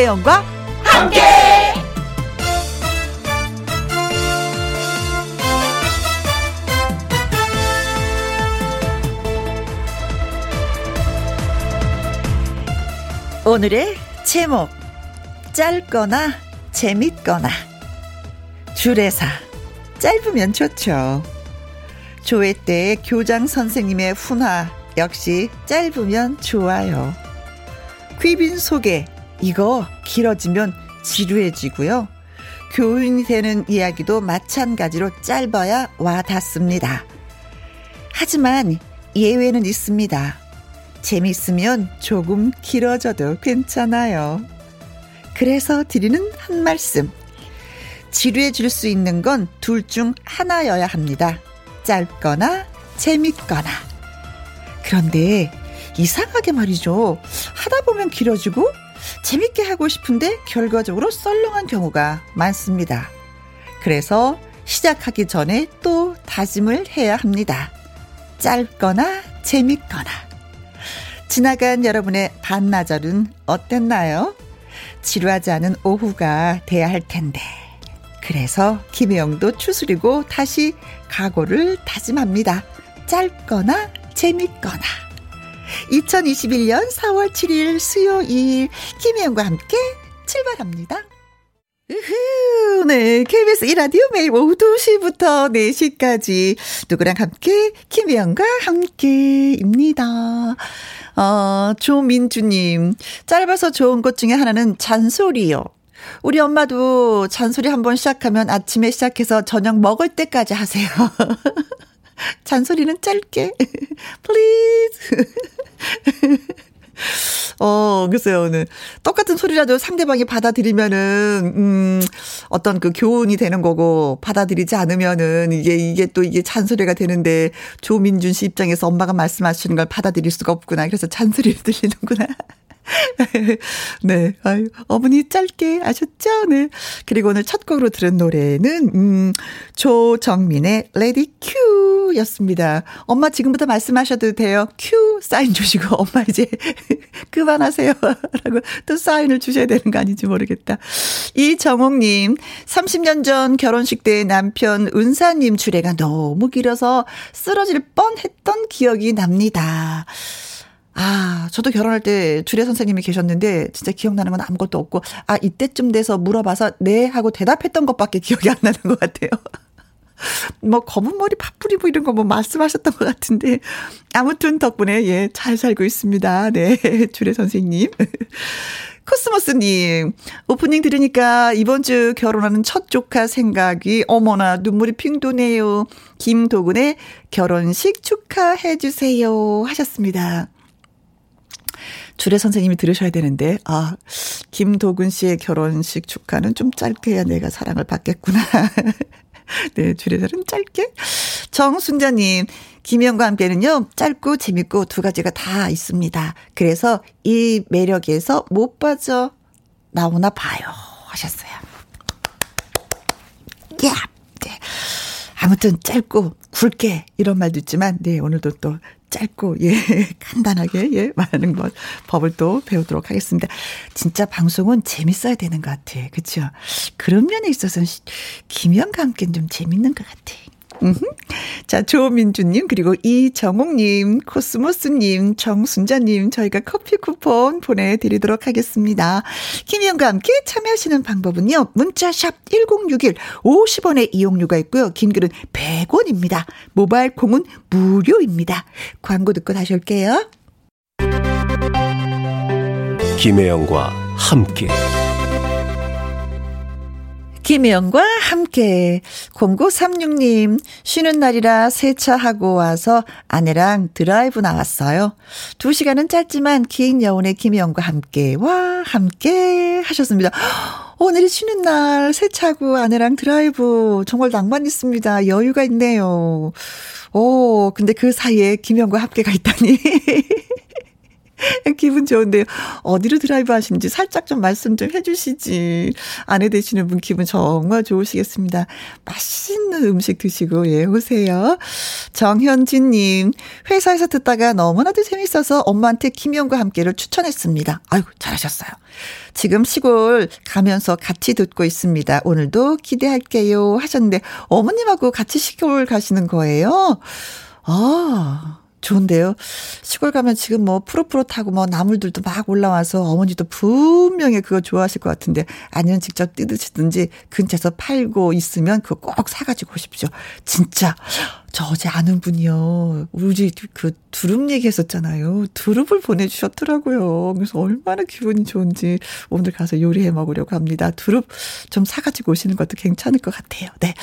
김혜영과 함께. 오늘의 제목 짧거나 재밌거나 주례사 짧으면 좋죠. 조회 때 교장 선생님의 훈화 역시 짧으면 좋아요. 귀빈 소개 이거 길어지면 지루해지고요. 교훈이 되는 이야기도 마찬가지로 짧아야 와 닿습니다. 하지만 예외는 있습니다. 재밌으면 조금 길어져도 괜찮아요. 그래서 드리는 한 말씀. 지루해 질 수 있는 건 둘 중 하나여야 합니다. 짧거나 재밌거나. 그런데 이상하게 말이죠. 하다 보면 길어지고 재밌게 하고 싶은데 결과적으로 썰렁한 경우가 많습니다. 그래서 시작하기 전에 또 다짐을 해야 합니다. 짧거나 재밌거나. 지나간 여러분의 반나절은 어땠나요? 지루하지 않은 오후가 돼야 할 텐데. 그래서 김혜영도 추스리고 다시 각오를 다짐합니다. 짧거나 재밌거나. 2021년 4월 7일 수요일 김혜영과 함께 출발합니다. 으흐, 네. KBS 이라디오 매일 오후 2시부터 4시까지 누구랑 함께, 김혜영과 함께입니다. 어, 조민주님. 짧아서 좋은 것 중에 하나는 잔소리요. 우리 엄마도 잔소리 한번 시작하면 아침에 시작해서 저녁 먹을 때까지 하세요. 잔소리는 짧게. please. 어, 글쎄요, 오늘. 똑같은 소리라도 상대방이 받아들이면은, 음, 어떤 그 교훈이 되는 거고, 받아들이지 않으면은, 이게, 이게 또 이게 잔소리가 되는데, 조민준 씨 입장에서 엄마가 말씀하시는 걸 받아들일 수가 없구나. 그래서 잔소리를 들리는구나. 네. 아유, 어머니 짧게 아셨죠? 네. 그리고 오늘 첫 곡으로 들은 노래는, 음, 조정민의 Ready Q 였습니다. 엄마 지금부터 말씀하셔도 돼요. 큐 사인 주시고, 엄마 이제 그만하세요. 라고 또 사인을 주셔야 되는 거 아닌지 모르겠다. 이정옥님, 30년 전 결혼식 때 남편 은사님 주례가 너무 길어서 쓰러질 뻔 했던 기억이 납니다. 아, 저도 결혼할 때 주례 선생님이 계셨는데 진짜 기억나는 건 아무것도 없고 아, 이때쯤 돼서 물어봐서 네 하고 대답했던 것밖에 기억이 안 나는 것 같아요. 뭐 검은 머리 파뿌리고 이런 거 뭐 말씀하셨던 것 같은데 아무튼 덕분에 예, 잘 살고 있습니다. 네. 주례 선생님. 코스모스님, 오프닝 들으니까 이번 주 결혼하는 첫 조카 생각이 어머나 눈물이 핑 도네요. 김도근의 결혼식 축하해주세요. 하셨습니다. 주례 선생님이 들으셔야 되는데, 아, 김도근 씨의 결혼식 축하는 좀 짧게 해야 내가 사랑을 받겠구나. 네, 주례사는 짧게. 정순자님, 김영과 함께는요, 짧고 재밌고 두 가지가 다 있습니다. 그래서 이 매력에서 못 빠져 나오나 봐요. 하셨어요. 야! 네. 아무튼 짧고 굵게 이런 말도 있지만, 네, 오늘도 또 짧고 예 간단하게 예 말하는 것 법을 또 배우도록 하겠습니다. 진짜 방송은 재밌어야 되는 것 같아, 그렇죠? 그런 면에 있어서는 김영과 함께는 좀 재밌는 것 같아. 자, 조민주님, 그리고 이정옥님, 코스모스님, 정순자님, 저희가 커피 쿠폰 보내드리도록 하겠습니다. 김희영과 함께 참여하시는 방법은요, 문자샵 1061, 50원의 이용료가 있고요, 긴 글은 100원입니다. 모바일 콩은 무료입니다. 광고 듣고 다시 올게요. 김혜영과 함께. 김혜영과 함께 0936님 쉬는 날이라 세차하고 와서 아내랑 드라이브 나왔어요. 2시간은 짧지만 긴 여운의 김혜영과 함께 와 함께 하셨습니다. 오늘이 쉬는 날 세차하고 아내랑 드라이브 정말 낭만 있습니다. 여유가 있네요. 오 근데 그 사이에 김혜영과 함께가 있다니 기분 좋은데요. 어디로 드라이브 하시는지 살짝 좀 말씀 좀 해주시지. 아내 되시는 분 기분 정말 좋으시겠습니다. 맛있는 음식 드시고, 예, 오세요. 정현진님, 회사에서 듣다가 너무나도 재밌어서 엄마한테 김영과 함께를 추천했습니다. 아이고, 잘하셨어요. 지금 시골 가면서 같이 듣고 있습니다. 오늘도 기대할게요. 하셨는데, 어머님하고 같이 시골 가시는 거예요? 아. 좋은데요. 시골 가면 지금 뭐 푸릇푸릇하고 뭐 나물들도 막 올라와서 어머니도 분명히 그거 좋아하실 것 같은데 아니면 직접 뜯으시든지 근처에서 팔고 있으면 그거 꼭 사가지고 오십시오. 진짜 저 어제 아는 분이요. 우리 그 두릅 얘기했었잖아요. 두릅을 보내주셨더라고요. 그래서 얼마나 기분이 좋은지 오늘 가서 요리해 먹으려고 합니다. 두릅 좀 사가지고 오시는 것도 괜찮을 것 같아요. 네.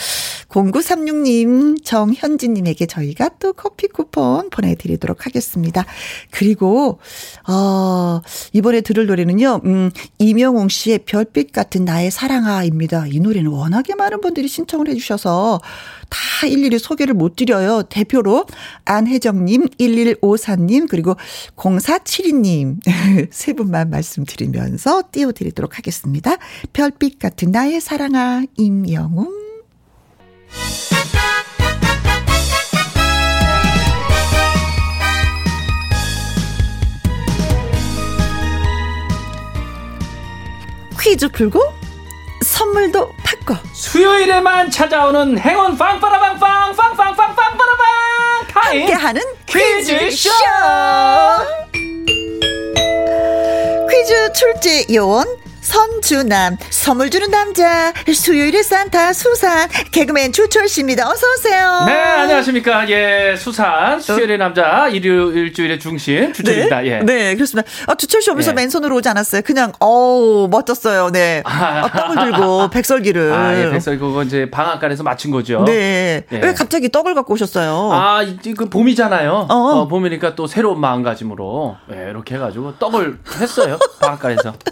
0936님, 정현진님에게 저희가 또 커피 쿠폰 보내드리도록 하겠습니다. 그리고, 어, 이번에 들을 노래는요, 음, 이명웅 씨의 별빛 같은 나의 사랑아입니다. 이 노래는 워낙에 많은 분들이 신청을 해주셔서 다 일일이 소개를 못 드려요. 대표로 안혜정님, 1154님, 그리고 0472님 세 분만 말씀드리면서 띄워드리도록 하겠습니다. 별빛 같은 나의 사랑아, 임영웅. 퀴즈 풀고 선물도 받고. 수요일에만 찾아오는 행운 빵빠라빵빵 빵빵빵빵빠라빵! 타임 함께하는 퀴즈쇼! 퀴즈 출제 요원 선주남 선물 주는 남자 수요일의 산타 수산 개그맨 주철 씨입니다. 어서 오세요. 네 안녕하십니까 예 수산 수요일의 남자 일요 일주일의 중심 주철입니다. 네, 예. 네 그렇습니다. 아, 주철 씨 오면서 예. 맨손으로 오지 않았어요. 그냥 어우 멋졌어요. 네 아, 떡을 들고 백설기를. 아, 예, 백설 그거 이제 방앗간에서 맞춘 거죠. 네. 예. 왜 갑자기 떡을 갖고 오셨어요? 아, 이제 그 봄이잖아요. 어. 어, 봄이니까 또 새로운 마음가짐으로 예, 이렇게 해가지고 떡을 했어요. 방앗간에서.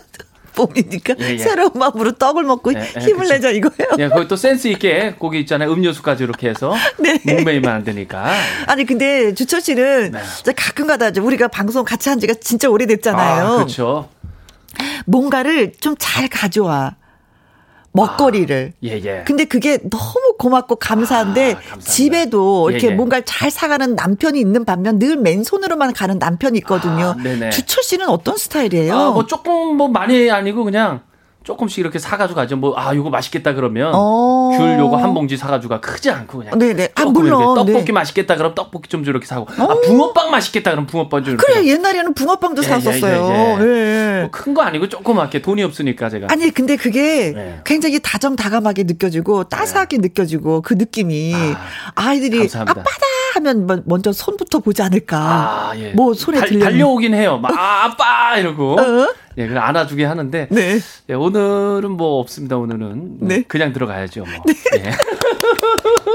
봄이니까 예, 예. 새로운 마음으로 떡을 먹고 예, 예, 힘을 그쵸. 내자 이거예요. 예, 또 센스 있게 고기 있잖아요. 음료수까지 이렇게 해서 네. 목매이면 안 되니까. 아니 근데 주철 씨는 네. 가끔가다 우리가 방송 같이 한 지가 진짜 오래됐잖아요. 아, 그렇죠. 뭔가를 좀 잘 가져와. 먹거리를. 예, 예. 근데 그게 너무 고맙고 감사한데 아. 집에도 이렇게 예, 예. 뭔가를 잘 사가는 남편이 있는 반면 늘 맨손으로만 가는 남편이 있거든요. 아. 주철 씨는 어떤 스타일이에요? 아, 뭐 조금 뭐 많이 아니고 그냥 조금씩 이렇게 사가지고 가죠. 뭐, 아, 요거 맛있겠다 그러면 어. 귤 요거 한 봉지 사가지고 가. 크지 않고 그냥. 네네. 아, 조금 물론, 떡볶이 네. 맛있겠다 그럼 떡볶이 좀 이렇게 사고. 아, 붕어빵 맛있겠다 그럼 붕어빵 좀 이렇게. 그래 옛날에는 붕어빵도 예, 샀었어요. 예, 예, 예. 뭐큰거 아니고 조그맣게 돈이 없으니까 제가. 아니 근데 그게 네. 굉장히 다정다감하게 느껴지고 따스하게 느껴지고 그 느낌이 아, 이들이. 아빠다 하면 뭐- 먼저 손부터 보지 않을까. 아, 예. 뭐 손에 달, 들려. 달려오긴 해요. 막, 아, 아빠! 이러고. 어? 예, 그냥 안아주게 하는데. 네. 예, 오늘은 뭐 없습니다, 오늘은. 네. 그냥 들어가야죠, 뭐. 예.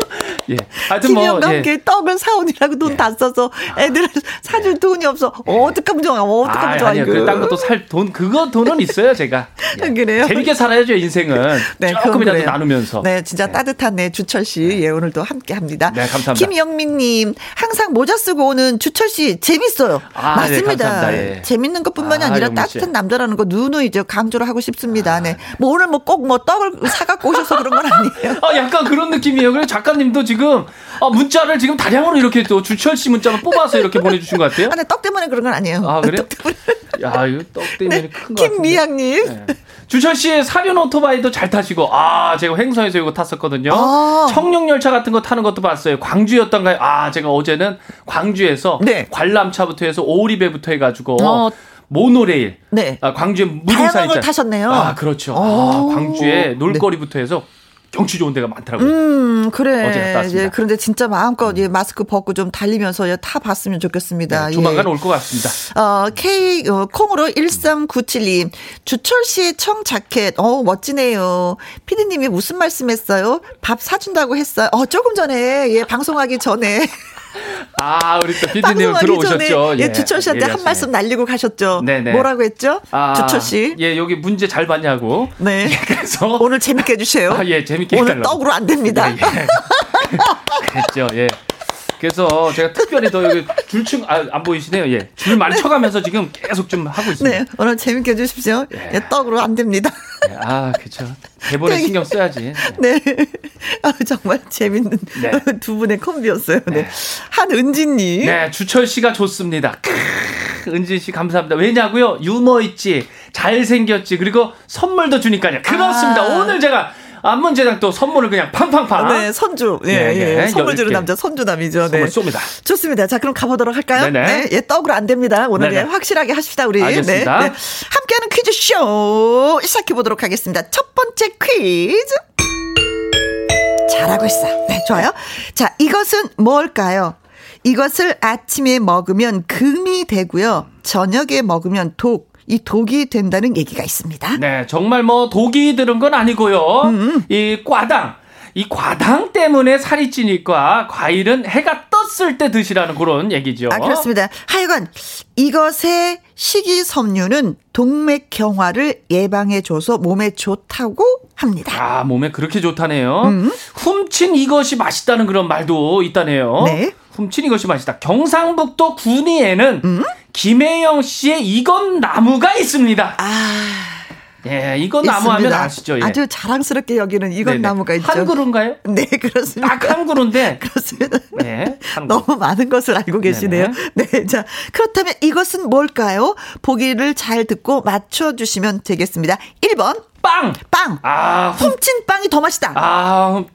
예. 하여튼 뭐. 김영과 예. 함께 떡을 사오느라고 돈 다 써서 애들 사줄 돈이 없어. 어떡하면 좋아. 어떡하면 아, 좋아 아니요. 이거. 그, 딴 것도 살 돈, 그거 돈은 있어요, 제가. 예. 그래요? 재밌게 살아야죠, 인생은. 네, 조금이라도. 나누면서. 네, 진짜 네. 따뜻한 네 주철 씨, 예 오늘 도 함께 합니다. 네, 감사합니다. 김영민 님 항상 모자 쓰고 오는 주철 씨 재밌어요. 아, 네, 맞습니다. 감사합니다. 예. 재밌는 것뿐만이 아, 아, 니라. 따뜻한 남자라는 거 누누이 이제 강조를 하고 싶습니다. 네, 뭐 오늘 뭐꼭뭐 떡을 사 갖고 오셔서 그런 건 아니에요. 아, 약간 그런 느낌이에요. 그래서 작가님도 지금, 아, 문자를 지금 다량으로 이렇게 또 주철 씨 문자만 뽑아서 이렇게 보내주신 것 같아요. 아, 네, 떡 때문에 그런 건 아니에요. 아, 그래요? 떡 때문에. 야, 이거 떡 때문에 큰거 같은데. 네, 김미양님. 네. 주철 씨의 사륜 오토바이도 잘 타시고, 아, 제가 횡성에서 이거 탔었거든요. 아. 청룡열차 같은 거 타는 것도 봤어요. 광주였던가요? 아, 제가 어제는 광주에서 네. 관람차부터 해서 오리배부터 해가지고 어. 모노레일. 네. 아, 광주에 무등산 있잖아요. 타셨네요. 아, 그렇죠. 아, 오. 광주에 놀거리부터 해서 경치 좋은 데가 많더라고요. 음, 어제 갔다 그래. 왔습니다. 예, 그런데 진짜 마음껏 예, 마스크 벗고 좀 달리면서 예, 타 봤으면 좋겠습니다. 네, 조만간 예. 올것 같습니다. 어, K, 어, 콩으로 1397님. 주철 씨의 청 자켓. 어, 멋지네요. 피디 님이 무슨 말씀 했어요? 밥 사준다고 했어요. 어, 조금 전에, 예, 방송하기 전에. 아, 우리 또 방송하기 들어오셨죠. 전에, 예, 주철 씨한테 한 예리하시네. 말씀 날리고 가셨죠. 네네. 뭐라고 했죠? 아, 주철 씨. 예, 여기 문제 잘 봤냐고. 네. 예, 그래서 오늘 재밌게 해주세요. 아, 예, 재밌게 오늘 해달라고. 떡으로 안 됩니다. 예, 예. 그랬죠. 예. 그래서 제가 특별히 더 여기 줄층 아, 안 보이시네요. 예. 줄 많이 쳐가면서 지금 계속 좀 하고 있습니다. 네, 오늘 재밌게 해주십시오. 예. 예, 떡으로 안 됩니다. 네, 아, 그렇죠. 대본에 네. 신경 써야지. 네. 아, 정말 재밌는 네. 두 분의 콤비였어요. 네. 한은지님. 네, 주철 씨가 좋습니다. 크으, 은진 씨 감사합니다. 왜냐고요? 유머 있지, 잘 생겼지, 그리고 선물도 주니까요. 그렇습니다. 아. 오늘 제가 안문제장 또 선물을 그냥 팡팡팡 네, 선주. 예, 예, 예. 예. 선물 주는 남자, 선주남이죠. 네. 선물 쏩니다. 좋습니다. 자, 그럼 가보도록 할까요? 네네. 네, 예, 떡으로 안 됩니다. 오늘. 예, 확실하게 하십시다, 우리. 알겠습니다. 네, 네. 함께하는 퀴즈쇼 시작해 보도록 하겠습니다. 첫 번째 퀴즈. 잘하고 있어. 네, 좋아요. 자, 이것은 뭘까요? 이것을 아침에 먹으면 금이 되고요. 저녁에 먹으면 독. 이 독이 된다는 얘기가 있습니다. 네, 정말 뭐 독이 들은 건 아니고요. 음, 이 과당. 이 과당 때문에 살이 찌니까 과일은 해가 떴을 때 드시라는 그런 얘기죠. 아, 그렇습니다. 하여간 이것의 식이섬유는 동맥경화를 예방해줘서 몸에 좋다고 합니다. 아, 몸에 그렇게 좋다네요. 음. 훔친 이것이 맛있다는 그런 말도 있다네요. 네. 훔친 이것이 맛있다. 경상북도 군위에는 음? 김혜영 씨의 이건 나무가 있습니다. 아, 예, 이건 나무 하면. 아시죠? 예. 아주 자랑스럽게 여기는 이건 네네. 나무가 있죠. 한 그루인가요? 네, 그렇습니다. 딱 한 그루인데. 그렇습니다. 네, 한 그루. 너무 많은 것을 알고 계시네요. 네, 자, 그렇다면 이것은 뭘까요? 보기를 잘 듣고 맞춰주시면 되겠습니다. 1번, 빵! 빵. 아, 훔, 훔친 빵이 더 맛있다. 아, 훔-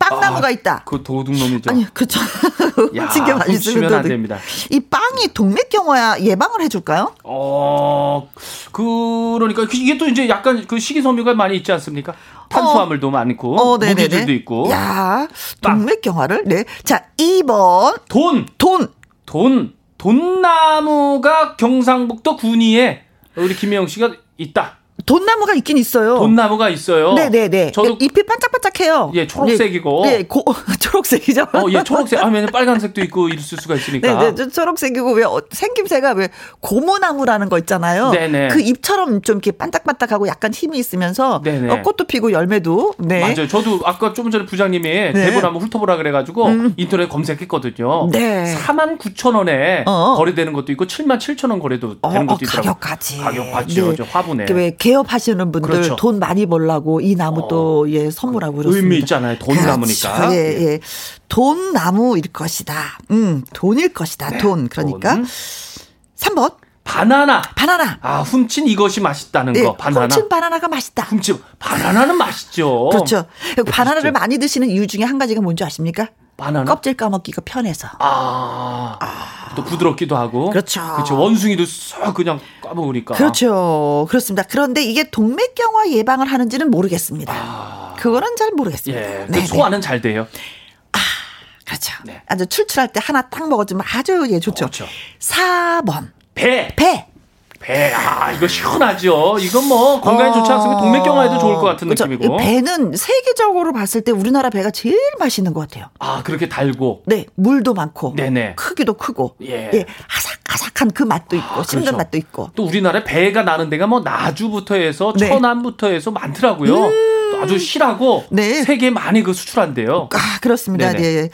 빵나무가 아, 있다. 그 도둑놈이죠. 아니, 그렇죠. 야, 훔친 게 맛있으면 안또 됩니다. 이 빵이 동맥경화 예방을 해줄까요? 어, 그러니까 그- 이게 또 이제 약간 그 식이섬유가 많이 있지 않습니까? 탄수화물도 많고, 어. 무기질도 있고. 야, 빵. 동맥경화를. 네. 자, 2번. 돈, 돈. 돈, 돈나무가 경상북도 군위에 우리 김혜영 씨가 있다. 돈나무가 있긴 있어요. 돈나무가 있어요. 네네네. 저도 잎이 반짝반짝해요. 예, 초록색이고. 네, 고, 초록색이죠. 어, 예, 초록색. 아, 왜냐면 빨간색도 있고 있을 수가 있으니까. 네, 네, 저 초록색이고 왜 어, 생김새가 왜 고무나무라는 거 있잖아요. 네네. 그 잎처럼 좀 이렇게 반짝반짝하고 약간 힘이 있으면서 네네. 어, 꽃도 피고 열매도. 네. 맞아요. 저도 아까 좀 전에 부장님이 대본 한번 훑어보라 그래가지고 인터넷 검색했거든요. 음. 네. 4만 9천 원에 어. 거래되는 것도 있고 7만 7천 원 거래도 어, 되는 어, 것도 있더라고요. 가격까지. 가격 봤죠. 저 화분에. 이렇게 왜 개업 하시는 분들 그렇죠. 돈 많이 벌라고 이 나무 또 예, 선물하고 그렇습니다. 의미 있잖아요. 돈 그렇죠. 나무니까. 예, 예. 돈 나무일 것이다. 음, 돈일 것이다. 돈. 그러니까 돈. 3번 바나나. 바나나. 아, 훔친 이것이 맛있다는 네, 거. 바나나. 훔친 바나나가 맛있다. 훔친 바나나는 맛있죠. 그렇죠. 바나나를 맛있죠. 많이 드시는 이유 중에 한 가지가 뭔지 아십니까? 바나나. 껍질 까먹기가 편해서. 아, 또 부드럽기도 하고. 그렇죠. 그렇죠. 원숭이도 쏙 그냥 까먹으니까. 그렇죠. 그렇습니다. 그런데 이게 동맥경화 예방을 하는지는 모르겠습니다. 그거는 잘 모르겠습니다. 아. 예. 그 네, 소화는 잘 돼요. 네. 그렇죠. 네. 아주 출출할 때 하나 딱 먹어주면 아주 예 좋죠. 그렇죠. 4번 배. 배. 배, 아, 이거 시원하죠. 이건 뭐, 건강에 좋지 않습니까? 동맥경화 에도 좋을 것 같은 그렇죠. 느낌이고. 이 배는 세계적으로 봤을 때 우리나라 배가 제일 맛있는 것 같아요. 아, 그렇게 달고. 네, 물도 많고, 네네. 크기도 크고, 예. 아삭아삭한 그 맛도 있고, 아, 씹는 그렇죠. 맛도 있고. 또 우리나라에 배가 나는 데가 뭐 나주부터 해서 네. 음. 천안부터 해서 많더라고요. 또 아주 실하고 네. 세계에 많이 그 수출한대요. 아, 그렇습니다. 네네. 네.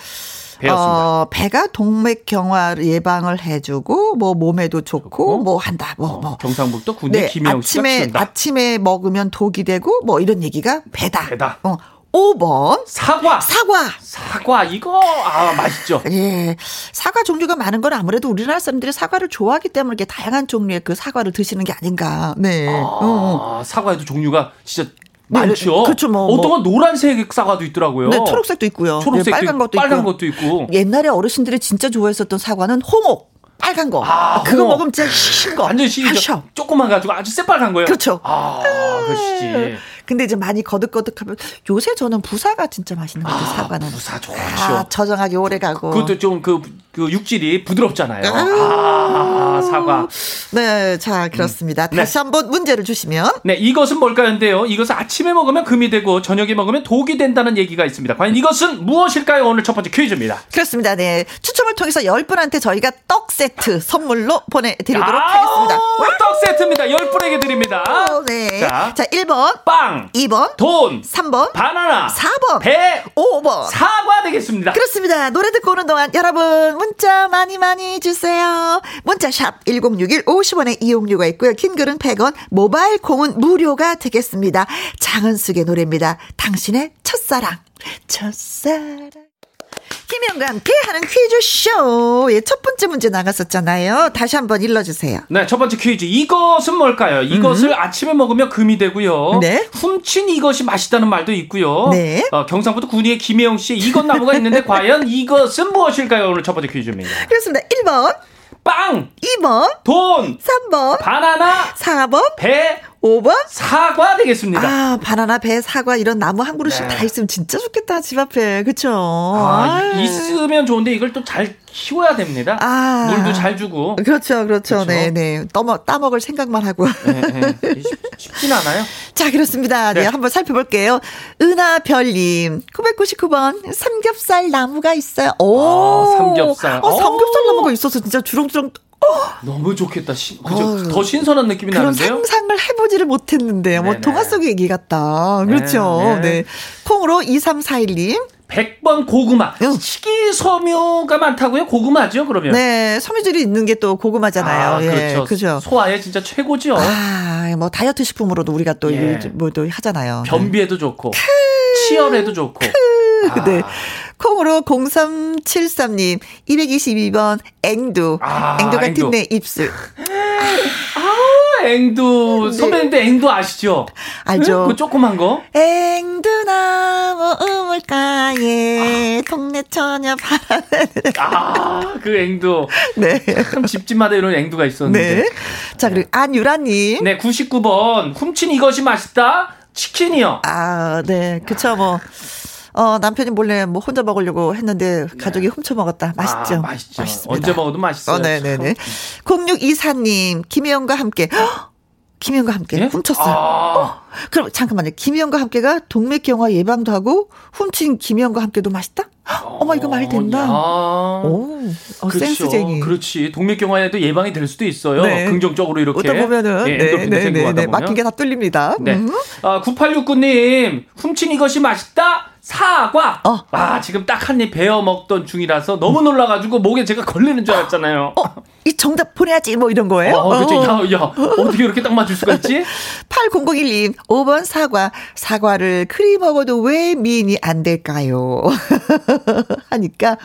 배웠습니다. 어, 배가 동맥경화 예방을 해주고, 뭐, 몸에도 좋고, 좋고. 뭐, 한다, 뭐, 어, 뭐. 경상북도 군대 네, 씨가 아침에. 아침에 먹으면 독이 되고, 뭐, 이런 얘기가 배다. 배다. 어, 5번, 사과. 사과. 사과 이거 아 맛있죠. 예. 사과 종류가 많은 건 아무래도 우리나라 사람들이 사과를 좋아하기 때문에 이렇게 다양한 종류의 그 사과를 드시는 게 아닌가. 네. 어. 아, 사과에도 종류가 진짜 네, 많죠. 그렇죠, 뭐, 어떤 뭐. 건 노란색 사과도 있더라고요. 네, 초록색도 있고요. 초록색도 네, 빨간 것도 빨간 있고. 것도 있고. 옛날에 어르신들이 진짜 좋아했었던 사과는 홍옥. 빨간 거. 아, 그거 홍옥. 먹으면 진짜 신 거. 완전. 하셔. 조그만 가지고 아주 새빨간 거예요. 그렇죠. 아, 그러시지. 근데 이제 많이 거듭거듭하면 요새 저는 부사가 진짜 맛있는 것 같아요. 사과는. 부사 좋죠. 아, 저장하기 오래 가고. 그것도 좀 그 그 육질이 부드럽잖아요. 아, 사과. 네, 자, 그렇습니다. 네. 다시 한번 문제를 주시면. 네, 이것은 뭘까요인데요. 이것은 아침에 먹으면 금이 되고 저녁에 먹으면 독이 된다는 얘기가 있습니다. 과연 이것은 무엇일까요? 오늘 첫 번째 퀴즈입니다. 그렇습니다. 네. 추첨을 통해서 10분한테 저희가 떡 세트 선물로 보내드리도록 아, 하겠습니다. 떡 세트입니다. 열 분에게 드립니다. 어, 네. 네. 자. 자, 1번, 빵, 2번, 돈, 3번, 바나나, 4번, 배, 5번. 사과 되겠습니다. 그렇습니다. 노래 듣고 오는 동안 여러분 문자 많이 많이 주세요. 문자 샵 1061 50원의 이용료가 있고요. 긴 글은 100원, 모바일 콩은 무료가 되겠습니다. 장은숙의 노래입니다. 당신의 첫사랑. 첫사랑. 김현과 함께 하는 퀴즈쇼. 예, 첫 번째 문제 나갔었잖아요. 다시 한번 일러주세요. 네, 첫 번째 퀴즈. 이것은 뭘까요? 이것을 아침에 먹으면 금이 되고요. 음. 네. 훔친 이것이 맛있다는 말도 있고요. 네. 어, 경상북도 군위의 김혜영 씨 이것 나무가 있는데 과연 이것은 무엇일까요? 오늘 첫 번째 퀴즈입니다. 그렇습니다. 1번, 빵, 2번, 돈, 3번, 바나나, 4번, 배, 5번, 사과 되겠습니다. 아, 바나나, 배, 사과 이런 나무 한 그루씩 네. 다 있으면 진짜 좋겠다, 집 앞에. 그쵸? 아, 아유. 있으면 좋은데 이걸 또 잘 키워야 됩니다. 아. 물도 잘 주고. 그렇죠, 그렇죠. 그렇죠. 네, 네. 떠먹, 따먹을 생각만 하고. 네, 네. 쉽- 쉽진 않아요. 자, 그렇습니다. 네, 네. 한번 살펴볼게요. 은하별님, 999번, 삼겹살 나무가 있어요. 오. 아, 삼겹살. 어, 삼겹살 오. 나무가 있어서 진짜 주렁주렁. 너무 좋겠다. 신- 그죠? 더 신선한 느낌이 그런 나는데요. 상상을 해보지를 못했는데, 뭐, 네네. 동화 속의 얘기 같다. 그렇죠. 네, 네. 네. 콩으로 2341님, 100번 고구마. 응. 식이섬유가 많다고요? 고구마죠, 그러면? 네, 섬유질이 있는 게 또 고구마잖아요. 아, 예, 그렇죠. 그죠. 소화에 진짜 최고죠. 아, 뭐 다이어트 식품으로도 우리가 또 예. 일, 뭐또 하잖아요. 변비에도 좋고, 치열에도 좋고. 아, 네. 콩으로 0373님, 222번, 앵두. 아, 앵두 같은 앵두. 내 입술. 아, 앵두. 선배님도 앵두 아시죠? 네. 알죠. 그 조그만 거? 앵두나무 우물가에 동네 처녀 바람. 아, 그 앵두. 네. 참 집집마다 이런 앵두가 있었는데. 네. 자, 그리고 안유라님. 네, 99번. 훔친 이것이 맛있다. 치킨이요. 아, 네. 그쵸, 뭐. 어, 남편이 몰래 뭐 혼자 먹으려고 했는데 가족이 훔쳐 먹었다. 맛있죠? 아, 맛있죠. 맛있습니다. 언제 먹어도 맛있어요. 어, 네네네. 0624님, 김혜영과 함께. 헉! 김혜영과 함께 예? 훔쳤어요. 아, 그럼 잠깐만요. 김혜영과 함께가 동맥 경화 예방도 하고 훔친 김혜영과 함께도 맛있다? 헉, 어머 이거 말이 된다. 야. 오, 어, 그렇죠. 센스쟁이. 그렇지. 동맥 경화에도 예방이 될 수도 있어요. 네. 긍정적으로 이렇게. 어떤 보면은 예, 네, 네, 네, 네. 막힌 게 다 뚫립니다. 네. 음. 아, 9869님, 훔친 이것이 맛있다? 사과! 어. 아, 지금 딱 한 입 베어 먹던 중이라서 너무 놀라가지고 목에 제가 걸리는 줄 알았잖아요. 어, 이 정답 보내야지 뭐 이런 거예요? 어, 그쵸. 어. 야, 야, 어떻게 이렇게 딱 맞출 수가 있지? 8001님, 5번 사과. 사과를 크리 먹어도 왜 미인이 안 될까요? 하니까,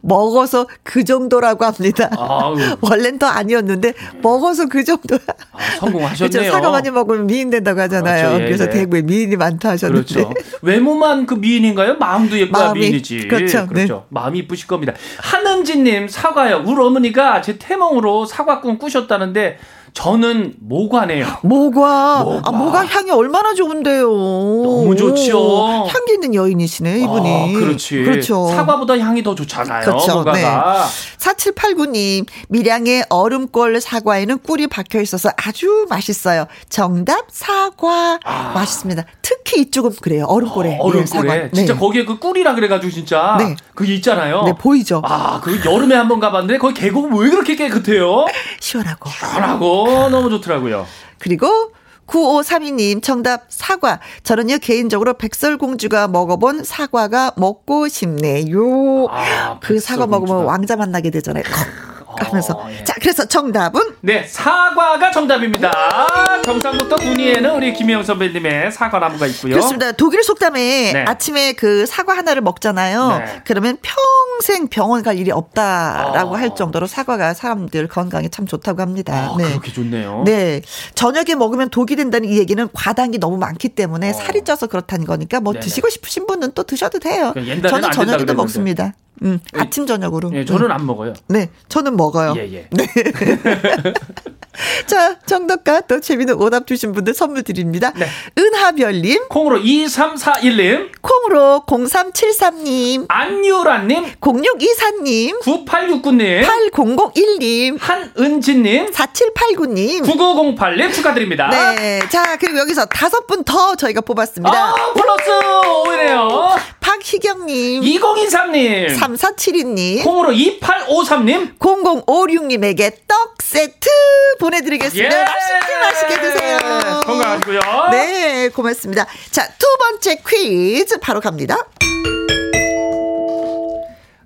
먹어서 그 정도라고 합니다. 아우. 원래는 더 아니었는데, 먹어서 그 정도. 아, 성공하셨네요. 그렇죠. 사과 많이 먹으면 미인 된다고 하잖아요. 그렇죠. 예, 그래서 예. 대구에 미인이 많다 하셨는데. 그렇죠. 외모만 그 미인 인가요? 마음도 예뻐야 마음이. 미인이지. 그렇죠. 네. 마음이 이쁘실 겁니다. 한은지님 사과요. 우리 어머니가 제 태몽으로 사과꿈 꾸셨다는데 저는 모과네요. 모과. 모과. 아, 모과 향이 얼마나 좋은데요. 너무 좋죠. 향기 있는 여인이시네, 이분이. 아, 그렇지. 그렇죠. 사과보다 향이 더 좋잖아요. 그렇죠. 모과가. 4789님, 밀양의 얼음골 사과에는 꿀이 박혀 있어서 아주 맛있어요. 정답, 사과. 아. 맛있습니다. 특히 이쪽은 그래요. 얼음골에. 어, 얼음꿀에. 사과. 진짜 네. 거기에 그 꿀이라 그래가지고 진짜. 네. 그게 있잖아요. 네, 보이죠? 아, 그 여름에 한번 가봤는데 거기 계곡은 왜 그렇게 깨끗해요? 시원하고. 시원하고 너무 좋더라고요. 그리고 9532님 정답 사과. 저는요 개인적으로 백설공주가 먹어본 사과가 먹고 싶네요. 아, 그 사과 먹으면. 왕자 만나게 되잖아요. 하면서 어, 예. 자 그래서 정답은 네, 사과가 정답입니다. 경상북도 군위에는 우리 김혜영 선배님의 사과나무가 있고요. 그렇습니다. 독일 속담에 네. 아침에 그 사과 하나를 먹잖아요. 네. 그러면 평생 병원 갈 일이 없다라고 아. 할 정도로 사과가 사람들 건강에 참 좋다고 합니다. 아, 그렇게 좋네요. 네. 저녁에 먹으면 독이 된다는 이 얘기는 과당이 너무 많기 때문에 어. 살이 쪄서 그렇다는 거니까 뭐 네네. 드시고 싶으신 분은 또 드셔도 돼요. 그러니까 저는 저녁에도. 먹습니다. 음, 예. 아침 저녁으로. 예, 저는 안 먹어요. 네, 저는 먹어요. 예, 예. 자, 정답과 또 재미있는 오답 주신 분들 선물 드립니다. 네. 은하별님, 콩으로 2341님, 콩으로 0373님, 안유라님, 0624님, 9869님, 8001님, 한은진님, 4789님. 9908님 축하드립니다. 네. 자, 그리고 여기서 다섯 분 더 저희가 뽑았습니다. 아, 플러스 5이네요. 박희경님, 2023님, 3472님, 콩으로 2853님, 0056님에게 떡 세트 보내드 리겠습니다. 예! 맛있게 맛있게 드세요. 건강하시고요. 네, 고맙습니다. 자, 두 번째 퀴즈 바로 갑니다.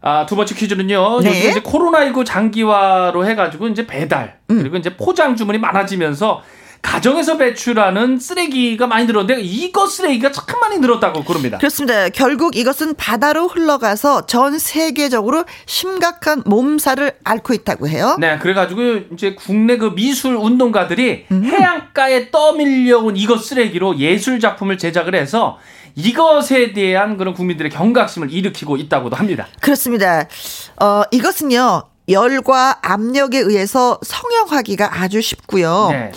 아, 두 번째 퀴즈는요. 네. 요즘 이제 코로나19 장기화로 해가지고 이제 배달, 음. 그리고 이제 포장 주문이 많아지면서 가정에서 배출하는 쓰레기가 많이 늘었는데 이거 쓰레기가 참 많이 늘었다고 그럽니다. 그렇습니다. 결국 이것은 바다로 흘러가서 전 세계적으로 심각한 몸살을 앓고 있다고 해요. 네, 그래가지고 이제 국내 그 미술 운동가들이 음. 해안가에 떠밀려온 이것 쓰레기로 예술 작품을 제작을 해서 이것에 대한 그런 국민들의 경각심을 일으키고 있다고도 합니다. 그렇습니다. 어, 이것은요, 열과 압력에 의해서 성형하기가 아주 쉽고요. 네.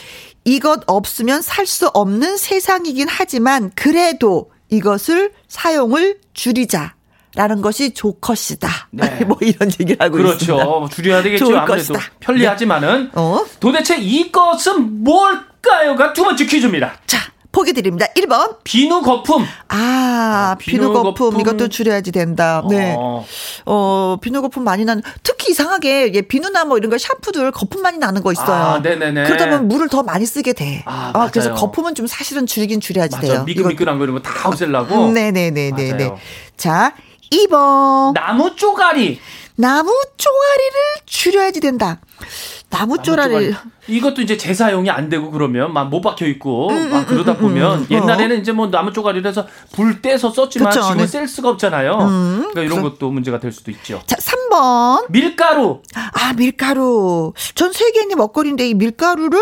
이것 없으면 살 수 없는 세상이긴 하지만 그래도 이것을 사용을 줄이자. 라는 것이 좋것이다. 네. 뭐 이런 얘기를 하고 그렇죠. 있습니다. 줄여야 되겠죠. 아무래도 것이다. 편리하지만은 어? 도대체 이것은 뭘까요가 두 번째 퀴즈입니다. 자, 보기 드립니다. 1번. 비누 거품. 아, 비누 비누 거품. 거품. 이것도 줄여야지 된다. 네. 어, 어, 비누 거품 많이 나는, 특히 이상하게, 예, 비누나 뭐 이런 거 샴푸들 거품 많이 나는 거 있어요. 아, 네네네. 그러다 보면 물을 더 많이 쓰게 돼. 아, 그래서 맞아요. 거품은 좀 사실은 줄이긴 줄여야지 맞아. 돼요. 미끈미끈한 거 이런 거 다 없애려고. 네네네네네. 맞아요. 자, 2번. 나무 쪼가리. 나무 쪼가리를 줄여야지 된다. 나무 나무 쪼가리. 쪼가리. 이것도 이제 재사용이 안 되고 그러면 막 못 박혀 있고 음, 막 그러다 보면 음. 옛날에는 이제 뭐 나무 쪼가리를 해서 불 떼서 썼지만 그쵸, 지금은 네. 셀 수가 없잖아요. 그러니까 이런 그럼- 것도 문제가 될 수도 있죠. 자, 3번. 밀가루. 아, 밀가루. 전 세계인의 먹거리인데 이 밀가루를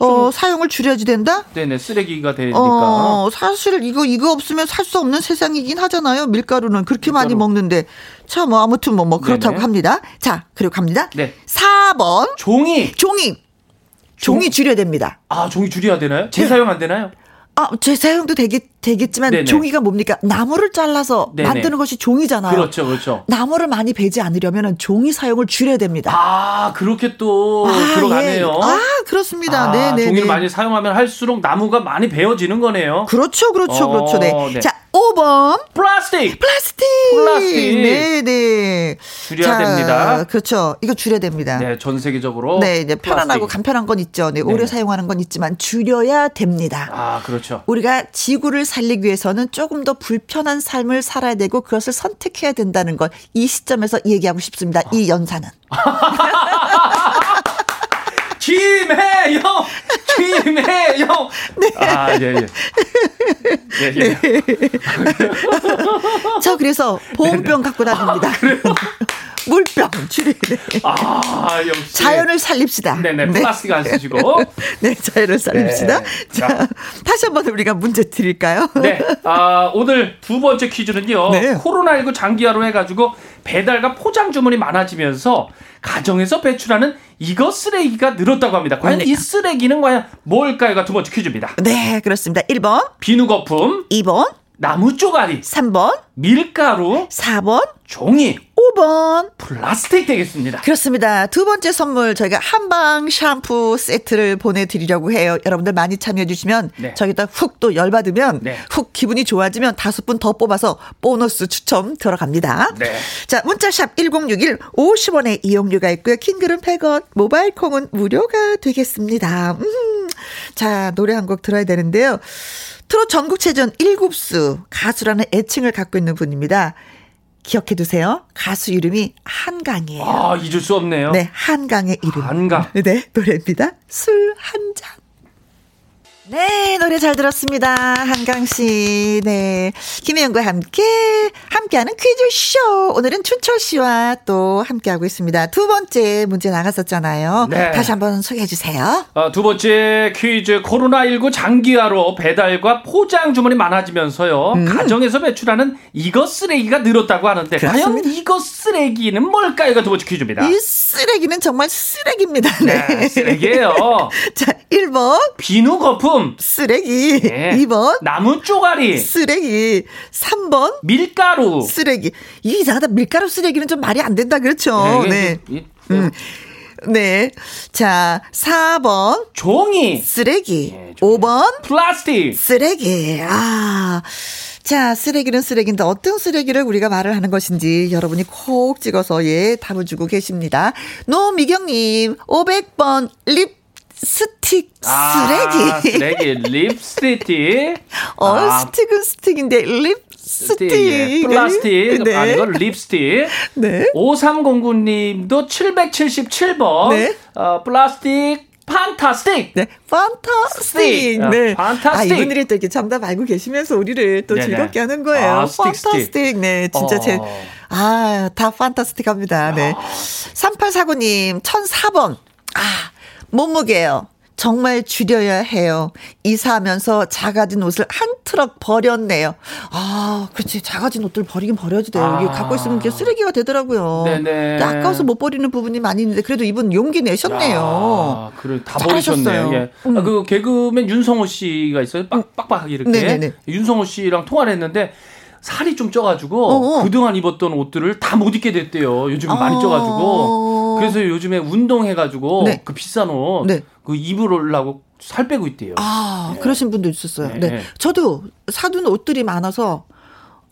어, 사용을 줄여야지 된다? 네네 쓰레기가 되니까. 어, 사실 이거 이거 없으면 살 수 없는 세상이긴 하잖아요. 밀가루는 그렇게 많이 밀가루. 먹는데. 자, 뭐 아무튼 뭐, 뭐 그렇다고 네네. 합니다. 자, 그리고 갑니다. 네. 4번. 종이. 종이. 종이 줄여야 됩니다. 아 종이 줄여야 되나요? 재사용 안 되나요? 아, 재사용도 되겠, 되겠지만 네네. 종이가 뭡니까? 나무를 잘라서 네네. 만드는 것이 종이잖아요. 그렇죠, 그렇죠. 나무를 많이 베지 않으려면 종이 사용을 줄여야 됩니다. 아 그렇게 또 아, 들어가네요. 예. 아, 그렇습니다. 아, 네, 네. 종이를 네. 많이 사용하면 할수록 나무가 많이 베어지는 거네요. 그렇죠, 그렇죠, 어, 그렇죠. 네. 네. 자, 5번. 플라스틱 플라스틱. 플라스틱. 네, 네. 줄여야 됩니다. 그렇죠. 이거 줄여야 됩니다. 네. 네, 전 세계적으로 이제 편안하고. 간편한 건 있죠. 네, 오래 네네. 사용하는 건 있지만 줄여야 됩니다. 아 그렇죠. 우리가 지구를 살리기 위해서는 조금 더 불편한 삶을 살아야 되고 그것을 선택해야 된다는 걸 이 시점에서 얘기하고 싶습니다. 이 연사는. 김혜영, 김혜영. 네. 아 예, 예. 예, 예. 저 그래서 보온병 갖고 다닙니다. 물병 줄여야 돼. 아 역시 자연을 살립시다. 네네 플라스틱 안 쓰시고. 네, 자연을 살립시다. 네. 자, 자. 다시 한번 우리가 문제 드릴까요? 네, 아, 오늘 두 번째 퀴즈는요. 네. 코로나19 장기화로 해가지고 배달과 포장 주문이 많아지면서 가정에서 배출하는 이거 쓰레기가 늘었다고 합니다. 과연 네. 이 쓰레기는 과연 뭘까요가 두 번째 퀴즈입니다. 네, 그렇습니다. 1번, 비누 거품, 2번, 나무 쪼가리, 3번, 밀가루, 4번, 종이, 5번. 플라스틱 되겠습니다. 그렇습니다. 두 번째 선물 저희가 한방 샴푸 세트를 보내드리려고 해요. 여러분들 많이 참여해 주시면 네. 저기다 훅 또 열받으면 네. 훅 기분이 좋아지면 다섯 분 더 뽑아서 보너스 추첨 들어갑니다. 네. 자 문자샵 1061 50원의 이용료가 있고요. 킹글은 100원 모바일 콩은 무료가 되겠습니다. 음, 자 노래 한 곡 들어야 되는데요. 트롯 전국체전 1급수 가수라는 애칭을 갖고 있는 분입니다. 기억해 두세요. 가수 이름이 한강이에요. 아, 잊을 수 없네요. 네, 한강의 이름. 한강. 네, 노래입니다. 술 한 잔. 네, 노래 잘 들었습니다. 한강 씨. 네. 김혜영과 함께, 함께하는 퀴즈쇼. 오늘은 춘철 씨와 또 함께하고 있습니다. 두 번째 문제 나갔었잖아요. 네. 다시 한번 소개해 주세요. 어, 두 번째 퀴즈 코로나19 장기화로 배달과 포장 주문이 많아지면서요 가정에서 배출하는 이것 쓰레기가 늘었다고 하는데 그렇습니다. 과연 이것 쓰레기는 뭘까요가 두 번째 퀴즈입니다. 이 쓰레기는 정말 쓰레기입니다. 네. 네, 쓰레기예요. 자, 1번, 비누 거품, 쓰레기. 네. 2번, 나무 쪼가리, 쓰레기. 3번, 밀가루. 쓰레기. 이 이상하다. 밀가루 쓰레기는 좀 말이 안 된다. 그렇죠. 이게 네. 이- 음. 네. 자, 4번 종이, 쓰레기. 예, 종이. 5번 플라스틱. 쓰레기. 아. 자, 쓰레기는 쓰레기인데 어떤 쓰레기를 우리가 말을 하는 것인지 여러분이 콕 찍어서 예, 답을 주고 계십니다. 노미경님, 500번 립립 스틱 아, 쓰레기. 쓰레기. 립 스틱. 어, 아, 스틱은 스틱인데 립 스틱. 예. 플라스틱. 네. 아니고 립스틱. 네. 5309님도 777번. 네. 어, 플라스틱 fantastic. 네, fantastic. 스틱. 네. 아, fantastic. 아, 이분들이 또 이렇게 정답 알고 계시면서 우리를 또 네네. 즐겁게 하는 거예요. 아, 스틱, fantastic. 스틱. 네, 진짜 어. 제, 아, 다 판타스틱합니다. 네. 3849님, 1004번. 아, 몸무게요. 정말 줄여야 해요. 이사하면서 작아진 옷을 한 트럭 버렸네요. 아, 그렇지. 작아진 옷들 버리긴 버려야지 돼요. 이게 아. 갖고 있으면 이게 쓰레기가 되더라고요. 네네. 아까워서 못 버리는 부분이 많이 있는데 그래도 이분 용기 내셨네요. 아, 그래 다. 버리셨네요. 예. 음. 아, 그 개그맨 윤성호 씨가 있어요. 빡, 빡빡하게 이렇게. 네네네. 윤성호 씨랑 통화를 했는데 살이 좀 쪄가지고 어어. 그동안 입었던 옷들을 다 못 입게 됐대요. 요즘 에 많이 어. 쪄가지고. 그래서 요즘에 운동해가지고 네. 그 비싼 옷 네. 그 입으려고 살 빼고 있대요. 아, 그러신 분도 있었어요. 네, 네. 네. 저도 사둔 옷들이 많아서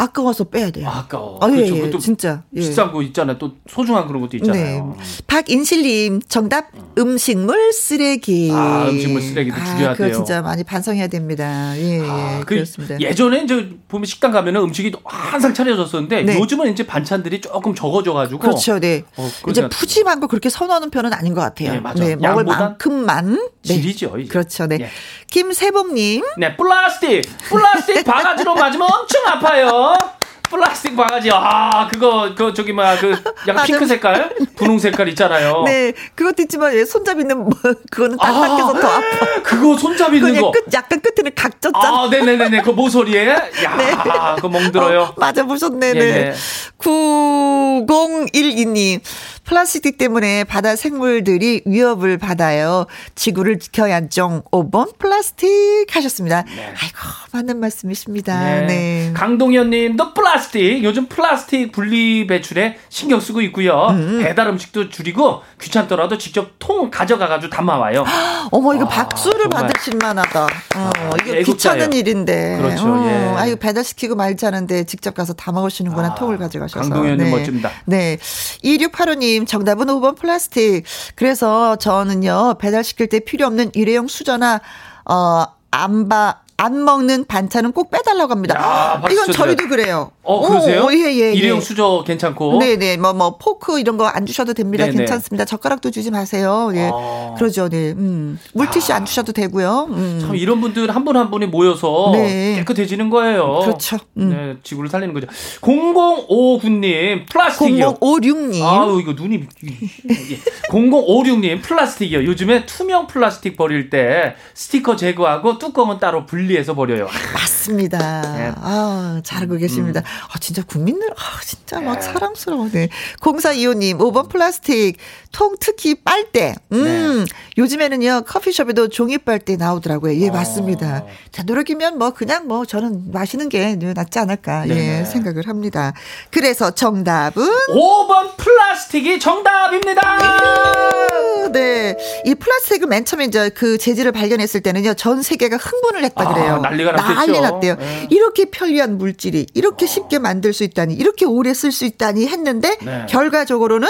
아까워서 빼야 돼요. 아, 까워 아, 예, 그렇죠. 예, 진짜. 예. 비싼 거 있잖아요. 또 소중한 그런 것도 네. 있잖아요. 박인실님, 정답, 음식물 쓰레기. 아, 음식물 쓰레기도 아, 줄여야 그거 돼요. 진짜 많이 반성해야 됩니다. 예, 예. 아, 그 그렇습니다. 예전에 이제 보면 식당 가면은 음식이 항상 차려졌었는데 네. 요즘은 이제 반찬들이 조금 적어져가지고 그렇죠, 네. 어, 이제 않- 푸짐한 거 그렇게 선호하는 편은 아닌 것 같아요. 네, 맞아. 먹을 양보단 만큼만. 네. 질이죠. 이제. 그렇죠, 네. 예. 김세봉님, 네, 플라스틱, 플라스틱 바가지로 맞으면 엄청 아파요. 플라스틱 바가지, 아, 그거, 그, 저기, 뭐야, 그, 약간. 핑크 색깔? 분홍 색깔 있잖아요. 네, 그것도 있지만 예, 손잡이 있는 뭐, 그거는 아, 딱딱해서 더 아파. 그거 손잡이 있는 거. 끝, 약간 끝에는 각졌잖아. 아, 네네네네. 그 모서리에. 야, 그거 멍들어요. 어, 맞아 보셨네. 예, 네. 예. 9012님. 플라스틱 때문에 바다 생물들이 위협을 받아요. 지구를 지켜야죠. 5번 플라스틱 하셨습니다. 아이고, 맞는 말씀이십니다. 네. 네. 강동현 님도 플라스틱. 요즘 플라스틱 분리 배출에 신경 쓰고 있고요. 음. 배달 음식도 줄이고 귀찮더라도 직접 통 가져가가지고 담아와요. 어머, 이거 아, 박수를 정말. 받으실 만하다. 어, 이거 애국자예요. 귀찮은 일인데. 그렇죠, 어, 예. 아이고, 배달 시키고 말지 않은데 직접 가서 담아오시는구나. 아, 통을 가져가셔서. 강동현님 멋집니다. 네. 2685님, 정답은 5번 플라스틱. 그래서 저는요, 배달시킬 때 필요 없는 일회용 수저나, 어, 안 봐, 안 먹는 반찬은 꼭 빼달라고 합니다. 야, 이건. 저희도 그래요. 어, 그러세요? 오, 예, 예, 일회용 예. 수저 괜찮고. 네 네, 뭐, 뭐, 포크 이런 거 안 주셔도 됩니다. 네네. 괜찮습니다. 젓가락도 주지 마세요. 예. 아. 그러죠, 네. 음. 물티슈 안 주셔도 되고요. 음. 참 이런 분들 한분한 분이 모여서 네. 깨끗해지는 거예요. 그렇죠. 음. 네, 지구를 살리는 거죠. 0059님 플라스틱이요. 0056님. 아우 이거 눈이 0056님 플라스틱이요. 요즘에 투명 플라스틱 버릴 때 스티커 제거하고 뚜껑은 따로 분리 해서 버려요. 맞습니다. 네. 아, 잘하고 계십니다. 아, 진짜 국민들, 아, 진짜 막 네. 사랑스러워. 네. 0425님, 5번 플라스틱, 통 특히 빨대. 음, 요즘에는요, 커피숍에도 종이 빨대 나오더라고요. 예, 어. 맞습니다. 되도록이면 뭐, 그냥 뭐, 저는 마시는 게 낫지 않을까, 예, 네네. 생각을 합니다. 그래서 정답은? 5번 플라스틱이 정답입니다. 네. 이 플라스틱을 맨 처음에 이제 그 재질을 발견했을 때는요, 전 세계가 흥분을 했다 아, 그래요. 난리가 났겠죠. 난리 났대요. 네. 이렇게 편리한 물질이 이렇게 쉽게 만들 수 있다니, 이렇게 오래 쓸 수 있다니 했는데, 네. 결과적으로는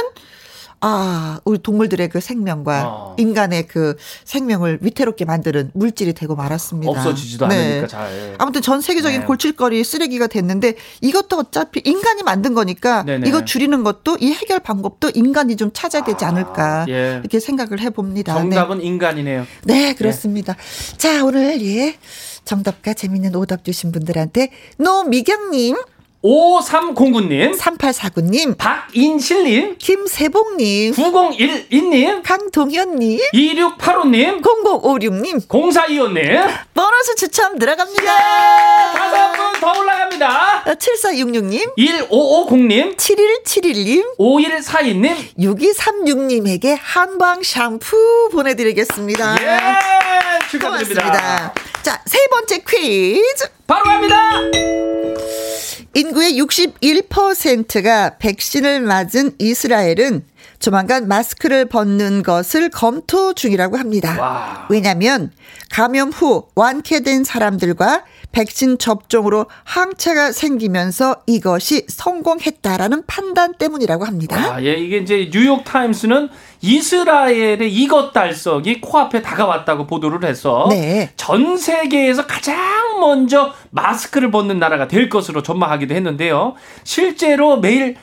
아, 우리 동물들의 그 생명과 어. 인간의 그 생명을 위태롭게 만드는 물질이 되고 말았습니다. 없어지지도 않으니까 잘. 아무튼 전 세계적인 네. 골칫거리 쓰레기가 됐는데 이것도 어차피 인간이 만든 거니까 네네. 이거 줄이는 것도 이 해결 방법도 인간이 좀 찾아야 되지 않을까 예. 이렇게 생각을 해봅니다. 정답은 인간이네요. 네, 네 그렇습니다. 자 오늘 예 정답과 재밌는 오답 주신 분들한테 노미경님, 5309님, 3849님, 박인실님, 김세봉님, 9012님, 강동현님, 2685님, 0056님 0425님. 보너스 추첨 들어갑니다. 다섯 분 더 올라갑니다. 7466님, 1550님, 7171님, 5142님. 6236님에게 한방 샴푸 보내드리겠습니다. 예! 축하드립니다. 고맙습니다. 자, 세 번째 퀴즈. 바로 갑니다. 인구의 61%가 백신을 맞은 이스라엘은 조만간 마스크를 벗는 것을 검토 중이라고 합니다. 와. 왜냐하면 감염 후 완쾌된 사람들과 백신 접종으로 항체가 생기면서 이것이 성공했다라는 판단 때문이라고 합니다. 아, 예, 이게 이제 뉴욕 타임스는 이스라엘의 이것 달성이 코앞에 다가왔다고 보도를 해서 네. 전 세계에서 가장 먼저 마스크를 벗는 나라가 될 것으로 전망하기도 했는데요. 실제로 매일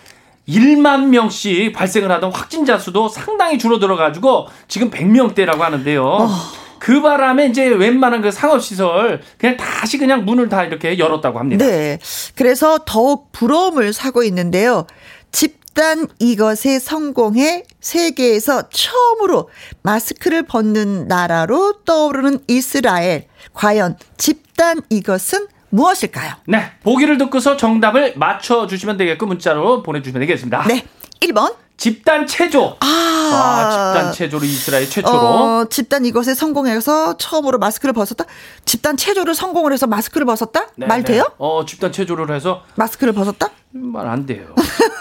1만 명씩 발생을 하던 확진자 수도 상당히 줄어들어 가지고 지금 100명대라고 하는데요. 어. 그 바람에 이제 웬만한 그 상업시설 그냥 다시 그냥 문을 다 이렇게 열었다고 합니다. 네. 그래서 더욱 부러움을 사고 있는데요. 집단 이것에 성공해 세계에서 처음으로 마스크를 벗는 나라로 떠오르는 이스라엘. 과연 집단 이것은 무엇일까요? 네, 보기를 듣고서 정답을 맞춰주시면 되겠고 문자로 보내주시면 되겠습니다. 네. 1번. 집단 체조. 아, 아, 집단 체조로 이스라엘 최초로. 어, 집단 이것에 성공해서 처음으로 마스크를 벗었다? 집단 체조를 성공을 해서 마스크를 벗었다? 네, 말 네. 돼요? 어, 집단 체조를 해서 마스크를 벗었다? 말 안 돼요.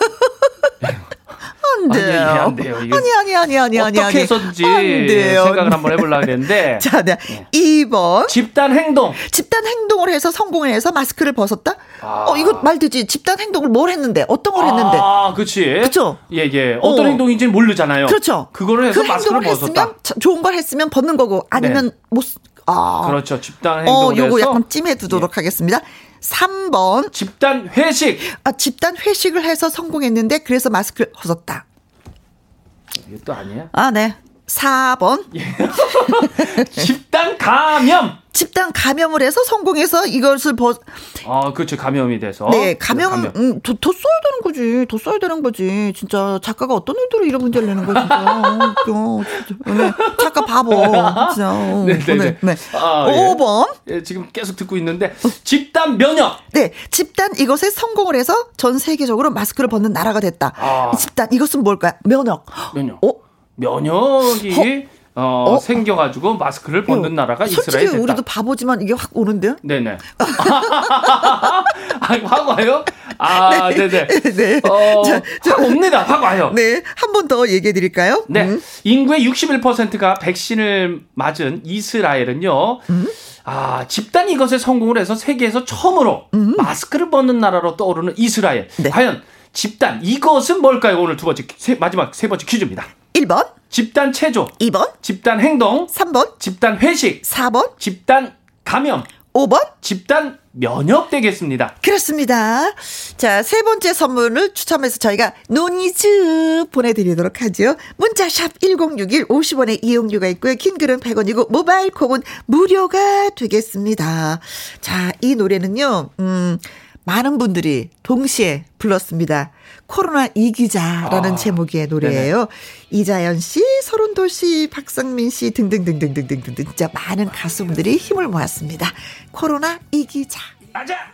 안 아니, 돼요. 이게 안 돼요. 아니, 아니, 아니, 아니, 아니. 어떻게 아니. 돼요. 생각을 한번 해보려고 그랬는데 자, 네. 2번. 집단 행동. 집단 행동을 해서 성공을 해서 마스크를 벗었다? 아. 어, 이거 말 되지. 집단 행동을 뭘 했는데? 어떤 걸 했는데? 아, 그치. 그쵸? 예, 예. 어떤 어. 행동인지는 모르잖아요. 그렇죠. 그거를 해서 그 마스크를 벗었다. 좋은 걸 했으면 벗는 거고 아니면 못 쓰- 아. 그렇죠. 집단 어, 행동을 요거 해서 예. 약간 찜해 두도록 하겠습니다. 3번. 집단 회식. 아, 집단 회식을 해서 성공했는데 그래서 마스크를 벗었다. 이게 또 아니야? 아, 네. 4번. 예. 집단 감염. 집단 감염을 해서 성공해서 이것을 벗, 아, 그렇죠. 감염이 돼서. 네, 감염, 감염. 음, 더, 더 써야 되는 거지. 더 써야 되는 거지. 진짜 작가가 어떤 의도로 이런 문제를 내는 거야, 진짜. 어, 진짜. 네, 작가 바보. 진짜. 어, 네, 네, 네. 네. 아, 예. 5번. 예, 지금 계속 듣고 있는데 집단 면역. 네, 집단 이것에 성공을 해서 전 세계적으로 마스크를 벗는 나라가 됐다. 아. 이 집단 이것은 뭘까요? 면역. 면역. 어? 면역이 어, 어? 생겨가지고 마스크를 벗는 나라가 이스라엘 됐다. 우리도 바보지만 이게 확 오는데요? 네네. 아, 확 와요? 아, 네, 네. 네. 어, 자, 확 옵니다. 확 와요. 네, 한 번 더 얘기해 드릴까요? 네. 음. 인구의 61%가 백신을 맞은 이스라엘은요. 아, 집단 이것에 성공을 해서 세계에서 처음으로 마스크를 벗는 나라로 떠오르는 이스라엘. 네. 과연 집단 이것은 뭘까요? 오늘 두 번째 세, 마지막 세 번째 퀴즈입니다. 1번, 집단 체조, 2번, 집단 행동, 3번, 집단 회식, 4번, 집단 감염, 5번. 집단 면역 되겠습니다. 그렇습니다. 자, 세 번째 선물을 추첨해서 저희가 노니즈 보내드리도록 하죠. 문자샵 1061 50원의 이용료가 있고요. 긴 글은 100원이고 모바일 콩은 무료가 되겠습니다. 자, 이 노래는요, 음, 많은 분들이 동시에 불렀습니다. 코로나 이기자라는 아, 제목의 노래예요. 이자연 씨, 서른도 씨, 박상민 씨 등등등등등등등 진짜 많은 가수분들이 힘을 모았습니다. 코로나 이기자. 맞아.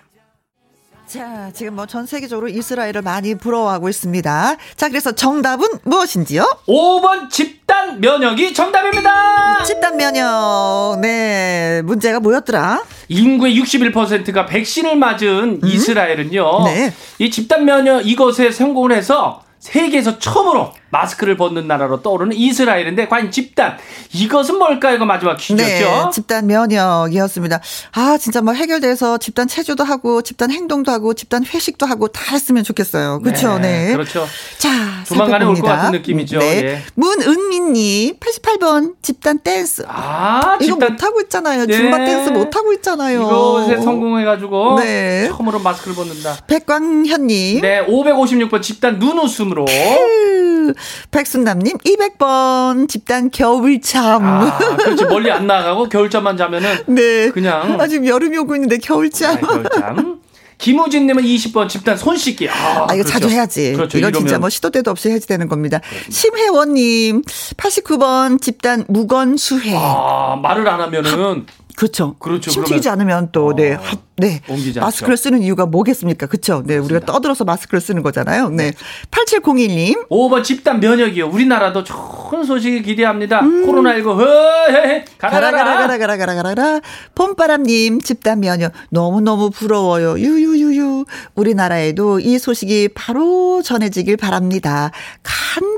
자, 지금 뭐 전 세계적으로 이스라엘을 많이 부러워하고 있습니다. 자, 그래서 정답은 무엇인지요? 5번 집단 면역이 정답입니다. 집단 면역. 네, 문제가 뭐였더라? 인구의 61%가 백신을 맞은 이스라엘은요. 네. 이 집단 면역 이것에 성공을 해서 세계에서 처음으로 마스크를 벗는 나라로 떠오르는 이스라엘인데 과연 집단 이것은 뭘까요? 이거 마지막 퀴즈였죠. 네, 집단 면역이었습니다. 아, 진짜 뭐 해결돼서 집단 체조도 하고, 집단 행동도 하고, 집단 회식도 하고 다 했으면 좋겠어요. 그렇죠, 네. 그렇죠. 자, 조만간에 올것 살펴봅니다. 같은 느낌이죠. 네. 예. 문은미님, 88번 집단 댄스. 아, 이거 집단 못 하고 있잖아요. 네. 줌바 댄스 못 하고 있잖아요. 이것에 성공해가지고 네. 처음으로 마스크를 벗는다. 백광현님. 네, 556번 집단 눈웃음 으로. 그, 백순남님 200번 집단 겨울잠. 아, 그렇지 멀리 안 나가고 겨울잠만 자면은 네. 그냥 아, 지금 여름이 오고 있는데 겨울잠. 아, 겨울잠. 김우진님은 20번 집단 손 씻기. 아, 아, 이거 그렇죠. 자주 해야지. 그렇죠. 이러면 진짜 뭐 시도 때도 없이 해야지 되는 겁니다. 심혜원님, 89번 집단 무건수해. 아, 말을 안 하면은 그렇죠. 그렇죠. 침 튀기지 않으면 또, 네. 어. 하- 네. 옮기지 않죠. 마스크를 쓰는 이유가 뭐겠습니까? 그쵸? 네. 우리가 떠들어서 마스크를 쓰는 거잖아요. 네. 8701님. 5번 집단 면역이요. 우리나라도 좋은 소식을 기대합니다. 코로나19 허헤헤 가라 가라, 가라 가라, 가라, 가라, 가라, 가라, 가라. 봄바람님, 집단 면역. 너무너무 부러워요. 유유유유. 우리나라에도 이 소식이 바로 전해지길 바랍니다.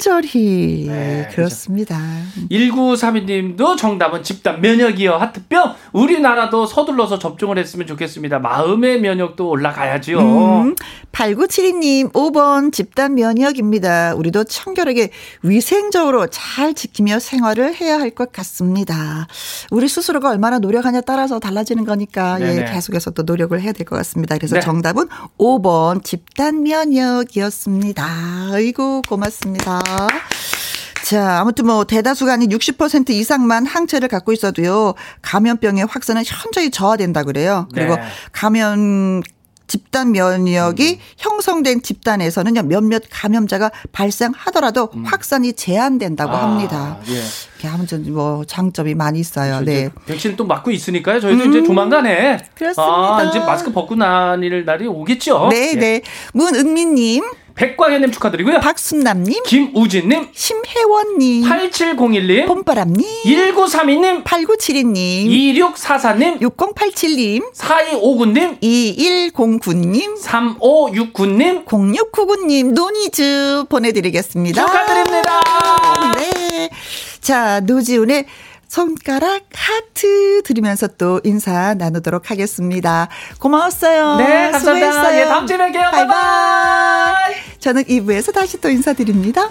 간절히. 네, 그렇습니다. 1932님도 정답은 집단 면역이요. 하트병. 우리나라도 서둘러서 접종을 했으면 좋겠습니다. 마음의 면역도 올라가야지요. 음, 8972님, 5번 집단 면역입니다. 우리도 청결하게 위생적으로 잘 지키며 생활을 해야 할 것 같습니다. 우리 스스로가 얼마나 노력하냐 따라서 달라지는 거니까, 예. 계속해서 또 노력을 해야 될 것 같습니다. 그래서 네. 정답은 5번 집단 면역이었습니다. 아이고, 고맙습니다. 자, 아무튼 뭐 대다수가 아닌 60% 이상만 항체를 갖고 있어도요. 감염병의 확산은 현저히 저하된다 그래요. 그리고 네. 감염 집단 면역이 형성된 집단에서는 요 몇몇 감염자가 발생하더라도 확산이 제한된다고 아, 합니다. 예. 아무튼 뭐 장점이 많이 있어요. 그렇죠. 네. 백신 또 맞고 있으니까요. 저희도 이제 조만간에 그렇습니다. 아, 이제 마스크 벗고 다닐 날이 오겠죠. 네, 예. 네. 문은미님, 백광현님 축하드리고요. 박순남님, 김우진님, 심혜원님, 8701님, 봄바람님, 1932님, 8972님, 2644님, 6087님, 4259님, 2109님, 3569님 0699님, 노니즈 보내드리겠습니다. 축하드립니다. 네. 자, 노지훈의 손가락 하트 드리면서 또 인사 나누도록 하겠습니다. 고마웠어요. 네, 감사합니다. 수고했어요. 예, 다음 주에 뵐게요. 바이바이. 바이바이. 저는 2부에서 다시 또 인사드립니다.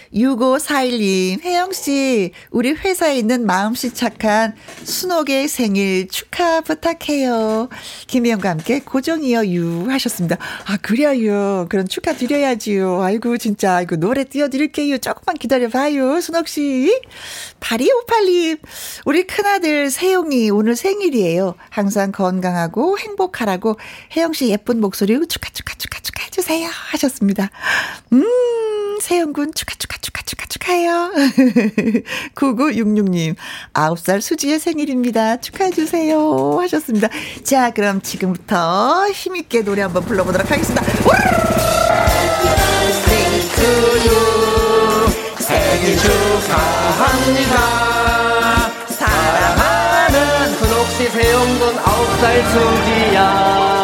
6541님, 혜영씨, 우리 회사에 있는 마음씨 착한 순옥의 생일 축하 부탁해요. 김혜영과 함께 고정이여 유 하셨습니다. 아, 그래요. 그런 축하 드려야지요. 아이고, 진짜, 아이고, 노래 띄워드릴게요. 조금만 기다려봐요, 순옥씨. 8258님, 우리 큰아들 세용이 오늘 생일이에요. 항상 건강하고 행복하라고 혜영씨 예쁜 목소리 축하, 축하, 축하 해주세요. 하셨습니다. 음, 세영군 축하, 축하, 축하, 축하, 축하해요. 9966님, 9살 수지의 생일입니다. 축하해주세요. 하셨습니다. 자, 그럼 지금부터 힘있게 노래 한번 불러보도록 하겠습니다. 생일 축하합니다. 사랑하는 큰옥시 세영군 아홉 살 승지야.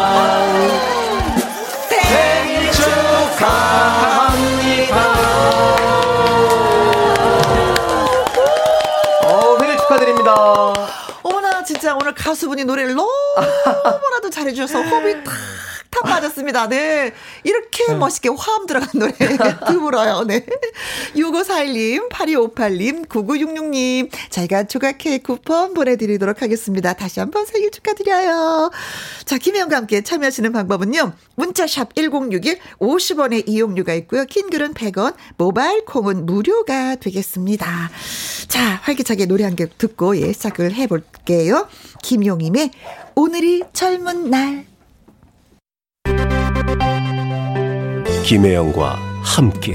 진짜 오늘 가수분이 노래를 너무나도 잘해주셔서 호흡이 탁 탁 맞았습니다. 네. 이렇게 멋있게 화음 들어간 노래 드물어요. 네. 6541님, 8258님, 9966님, 저희가 조각 케이크 쿠폰 보내드리도록 하겠습니다. 다시 한번 생일 축하드려요. 자, 김혜영과 함께 참여하시는 방법은요. 문자샵 1061, 50원의 이용료가 있고요. 킹글은 100원, 모바일 콩은 무료가 되겠습니다. 자, 활기차게 노래 한 곡 듣고 예, 시작을 해볼게요. 김용임의 오늘이 젊은 날. 김혜영과 함께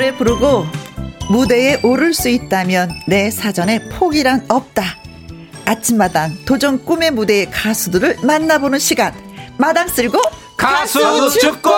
노래 부르고 무대에 오를 수 있다면 내 사전에 포기란 없다. 아침마당 도전 꿈의 무대의 가수들을 만나보는 시간. 마당 쓸고 가수 축구!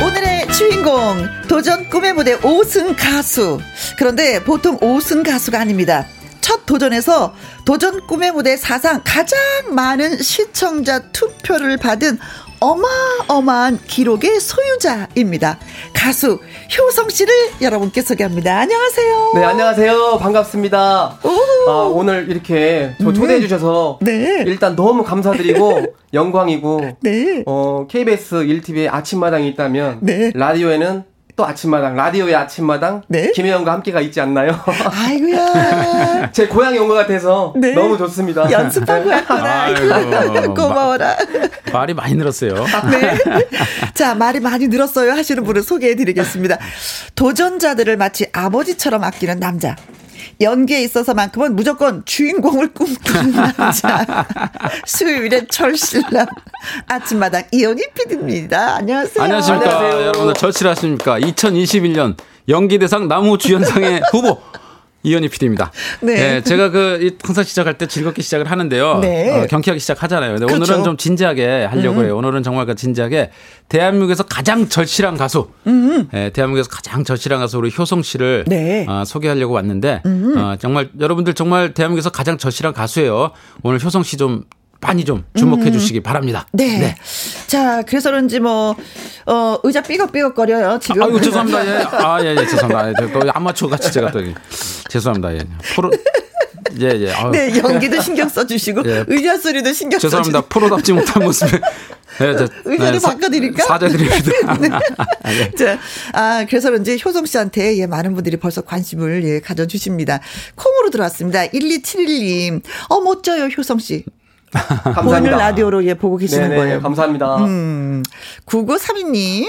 오늘의 주인공 도전 꿈의 무대 5승 가수. 그런데 보통 5승 가수가 아닙니다. 첫 도전에서 도전 꿈의 무대 사상 가장 많은 시청자 투표를 받은 어마어마한 기록의 소유자입니다. 가수 효성 씨를 여러분께 소개합니다. 안녕하세요. 네, 안녕하세요. 반갑습니다. 아, 오늘 이렇게 저 초대해 주셔서 네. 일단 너무 감사드리고 영광이고 네. 어, KBS 1TV에 아침마당이 있다면 네. 라디오에는 또 아침마당, 라디오의 아침마당 네. 김혜영과 함께가 있지 않나요? 아이고야. 제 고향이 온것 같아서 네. 너무 좋습니다. 연습하고 왔구나. 아이고. 고마워라. 말이 많이 늘었어요. 네. 자, 말이 많이 늘었어요 하시는 분을 소개해 드리겠습니다. 도전자들을 마치 아버지처럼 아끼는 남자. 연기에 있어서만큼은 무조건 주인공을 꿈꾸는 남자. 수요일엔 철실남. 아침마당 이현희 PD입니다. 안녕하세요. 안녕하십니까. 안녕하세요. 여러분들 절실하십니까. 2021년 연기대상 나무 주연상의 후보. 이현희 PD입니다. 네. 제가 그, 이 항상 시작할 때 즐겁게 시작을 하는데요. 네. 어, 경쾌하게 시작하잖아요. 근데 그렇죠. 오늘은 좀 진지하게 하려고 해요. 오늘은 정말 그 진지하게 대한민국에서 가장 절실한 가수. 예, 대한민국에서 가장 절실한 가수 우리 효성 씨를 네. 어, 소개하려고 왔는데 어, 정말 여러분들 정말 대한민국에서 가장 절실한 가수예요. 오늘 효성 씨좀 많이 좀 주목해 주시기 바랍니다. 네. 자, 그래서 그런지 뭐, 어, 의자 삐걱삐걱거려요, 지금. 아이고 죄송합니다. 예. 아, 예, 예, 죄송합니다. 예, 또 아마추어 같이 제가 또 죄송합니다. 예. 프로 예, 예. 아유, 네, 연기도 신경 써주시고, 예. 의자 소리도 신경 죄송합니다. 써주시고. 프로답지 못한 모습에 예, 저, 의자를 사- 바꿔드릴까? 사죄드립니다. 네. 예. 자, 아, 그래서 그런지 효성 씨한테 예, 많은 분들이 벌써 관심을 예, 가져주십니다. 콩으로 들어왔습니다. 1271님. 어, 멋져요, 효성 씨. 감사합니다. 라디오로 예, 보고 계시는 네네, 거예요. 감사합니다. 음, 9932님.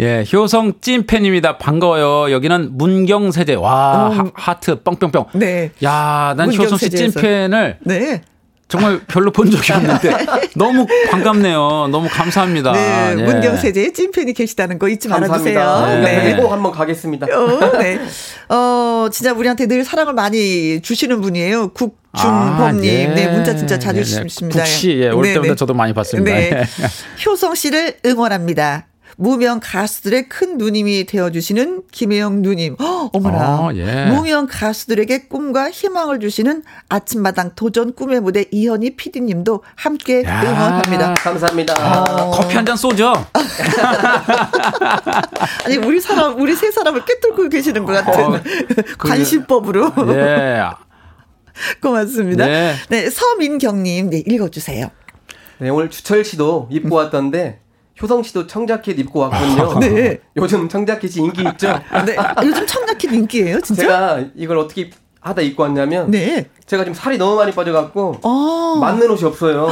예, 효성 찐팬입니다. 반가워요. 여기는 문경세제. 와, 음. 하, 하트 뻥뻥뻥. 네. 야, 난 효성 씨. 찐팬을 네. 정말 별로 본 적이 없는데 너무 반갑네요. 너무 감사합니다. 네. 예. 문경세제의 찐팬이 계시다는 거 잊지 말아주세요. 감사합니다. 네. 네. 꼭 한번 가겠습니다. 어, 네. 어, 진짜 우리한테 늘 사랑을 많이 주시는 분이에요. 국 준범님. 예. 네, 문자 진짜 자주 네, 네. 주십니다. 국시, 예, 올 네, 때마다 네. 저도 많이 봤습니다. 네. 예. 효성 씨를 응원합니다. 무명 가수들의 큰 누님이 되어주시는 김혜영 누님. 헉, 어머나. 어, 예. 무명 가수들에게 꿈과 희망을 주시는 아침마당 도전 꿈의 무대 이현희 PD님도 함께 야. 응원합니다. 감사합니다. 어. 커피 한 잔 쏘죠? 아니 우리 사람 우리 세 사람을 꿰뚫고 계시는 것 같은 어, 관심법으로 예. 고맙습니다. 네. 네, 서민경님 네 읽어주세요. 네, 오늘 주철 씨도 입고 왔던데 효성 씨도 청자켓 입고 왔거든요. 네. 요즘 청자켓이 인기 있죠? 네, 요즘 청자켓 인기예요, 진짜? 제가 이걸 어떻게 하다 입고 왔냐면 네. 제가 지금 살이 너무 많이 빠져갖고 어. 맞는 옷이 없어요.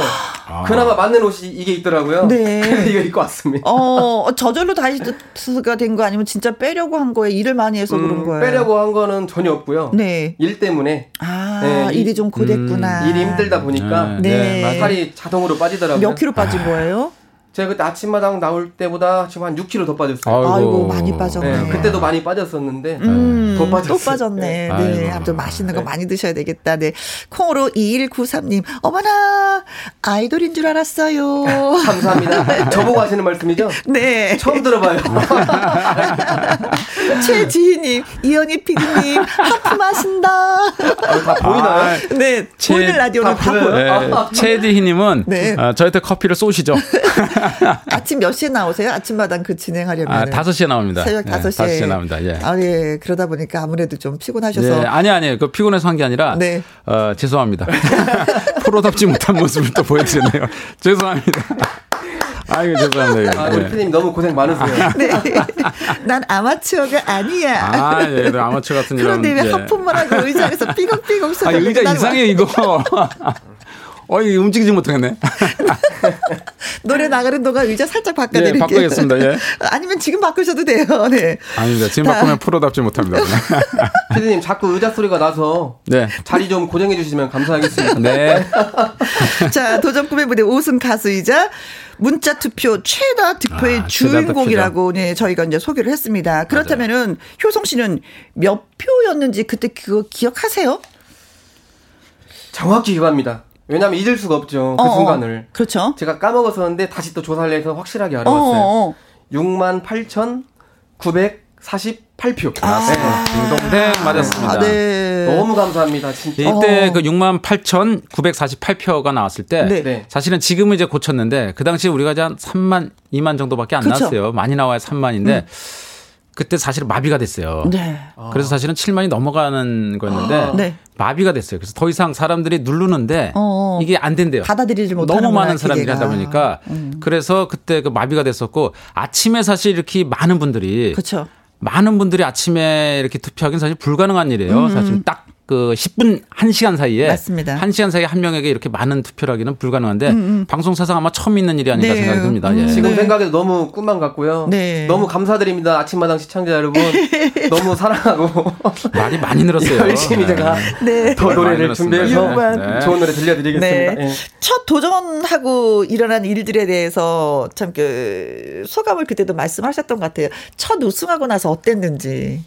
그나마 맞는 옷이 이게 있더라고요. 네. 그래서 이거 입고 왔습니다. 어, 저절로 다이어트가 된 거 아니면 진짜 빼려고 한 거예요? 일을 많이 해서 그런 음, 거예요? 빼려고 한 거는 전혀 없고요. 네. 일 때문에 아, 네, 일이 이- 좀 고됐구나. 일이 힘들다 보니까 네. 맞아요. 살이 자동으로 빠지더라고요. 몇 킬로 빠진 거예요? 제가 그때 아침마당 나올 때보다 지금 한 6kg 더 빠졌어요. 아이고. 아이고, 많이 빠졌네. 네, 그때도 많이 빠졌었는데 음, 더 빠졌어요. 또 빠졌네. 네. 아이고. 아무튼 맛있는 거 많이 드셔야 되겠다. 네. 콩으로 2193님. 어머나, 아이돌인 줄 알았어요. 감사합니다. 저보고 하시는 말씀이죠? 네. 처음 들어봐요. 최지희님, 이현희 PD님, 하품하신다. 다 보이나요? 네. 최- 보이는 라디오는 다 다 보여요? 네, 최디희님은 네. 어, 저한테 커피를 쏘시죠. 아침 몇 시에 나오세요? 아침마당 그 진행하려면. 아, 5시에 나옵니다. 새벽 네, 5시에. 5시에 나옵니다. 예. 아, 예. 그러다 보니까 아무래도 좀 피곤하셔서. 예, 아니 아니 그 피곤해서 한 게 아니라 네. 어, 죄송합니다. 프로답지 못한 모습을 또 보여드렸네요. 죄송합니다. 아이고 죄송합니다. 아, 예. 우리 피디님 너무 고생 많으세요. 네. 난 아마추어가 아니야. 아, 예, 그 아마추어 같은 이런. 그런데 왜 예. 하품만 하고 의자에서 삐걱삐걱 소리 아, 의자 이상해 이거. 어, 이 움직이지 못하겠네. 노래 나가는 동안 의자 살짝 바꿔드릴게요. 예, 바꾸겠습니다. 예. 아니면 지금 바꾸셔도 돼요. 네. 아닙니다. 지금 다- 바꾸면 프로답지 못합니다. 피디님 자꾸 의자 소리가 나서 네. 자리 좀 고정해 주시면 감사하겠습니다. 네. 자, 도전 꿈의 무대 5승 가수이자 문자 투표 최다 득표의 아, 주인공이라고 네, 저희가 이제 소개를 했습니다. 그렇다면은 효성 씨는 몇 표였는지 그때 그거 기억하세요? 정확히 기억합니다. 왜냐하면 잊을 수가 없죠. 그 어, 어. 순간을. 그렇죠. 제가 까먹었었는데 다시 또 조사를 해서 확실하게 어, 알아봤어요. 어. 68,948표. 아, 딩동댕 맞았습니다. 아, 네. 너무 감사합니다. 진짜. 이때 어. 그 68,948표가 나왔을 때 네. 네. 사실은 지금은 이제 고쳤는데 그 당시에 우리가 이제 한 3만, 2만 정도밖에 안 그쵸. 음. 나왔어요. 많이 나와야 3만인데 그때 사실 마비가 됐어요. 네. 그래서 사실은 7만이 넘어가는 거였는데 네. 마비가 됐어요. 그래서 더 이상 사람들이 누르는데 어. 이게 안 된대요. 받아들이지 못하는 너무 많은 사람들이 하다 보니까 음. 그래서 그때 그 마비가 됐었고 아침에 사실 이렇게 많은 분들이 그렇죠. 많은 분들이 아침에 이렇게 투표하기는 사실 불가능한 일이에요. 사실 딱 그 10분 1시간 사이에 음. 맞습니다. 1시간 사이에 한 명에게 이렇게 많은 투표를 하기는 불가능한데 방송 사상 아마 처음 있는 일이 아닌가 음, 네. 생각이 듭니다. 음. 예. 지금 네. 생각해도 너무 꿈만 같고요. 네. 너무 감사드립니다. 아침마당 시청자 여러분. 너무 사랑하고 말이 많이 늘었어요. 열심히 제가 네. 더 노래를 많이 준비해서. 네. 좋은 노래 들려드리겠습니다. 네. 예. 첫 도전하고 일어난 일들에 대해서 참 그 소감을 그때도 말씀하셨던 것 같아요. 첫 우승하고 나서 어땠는지.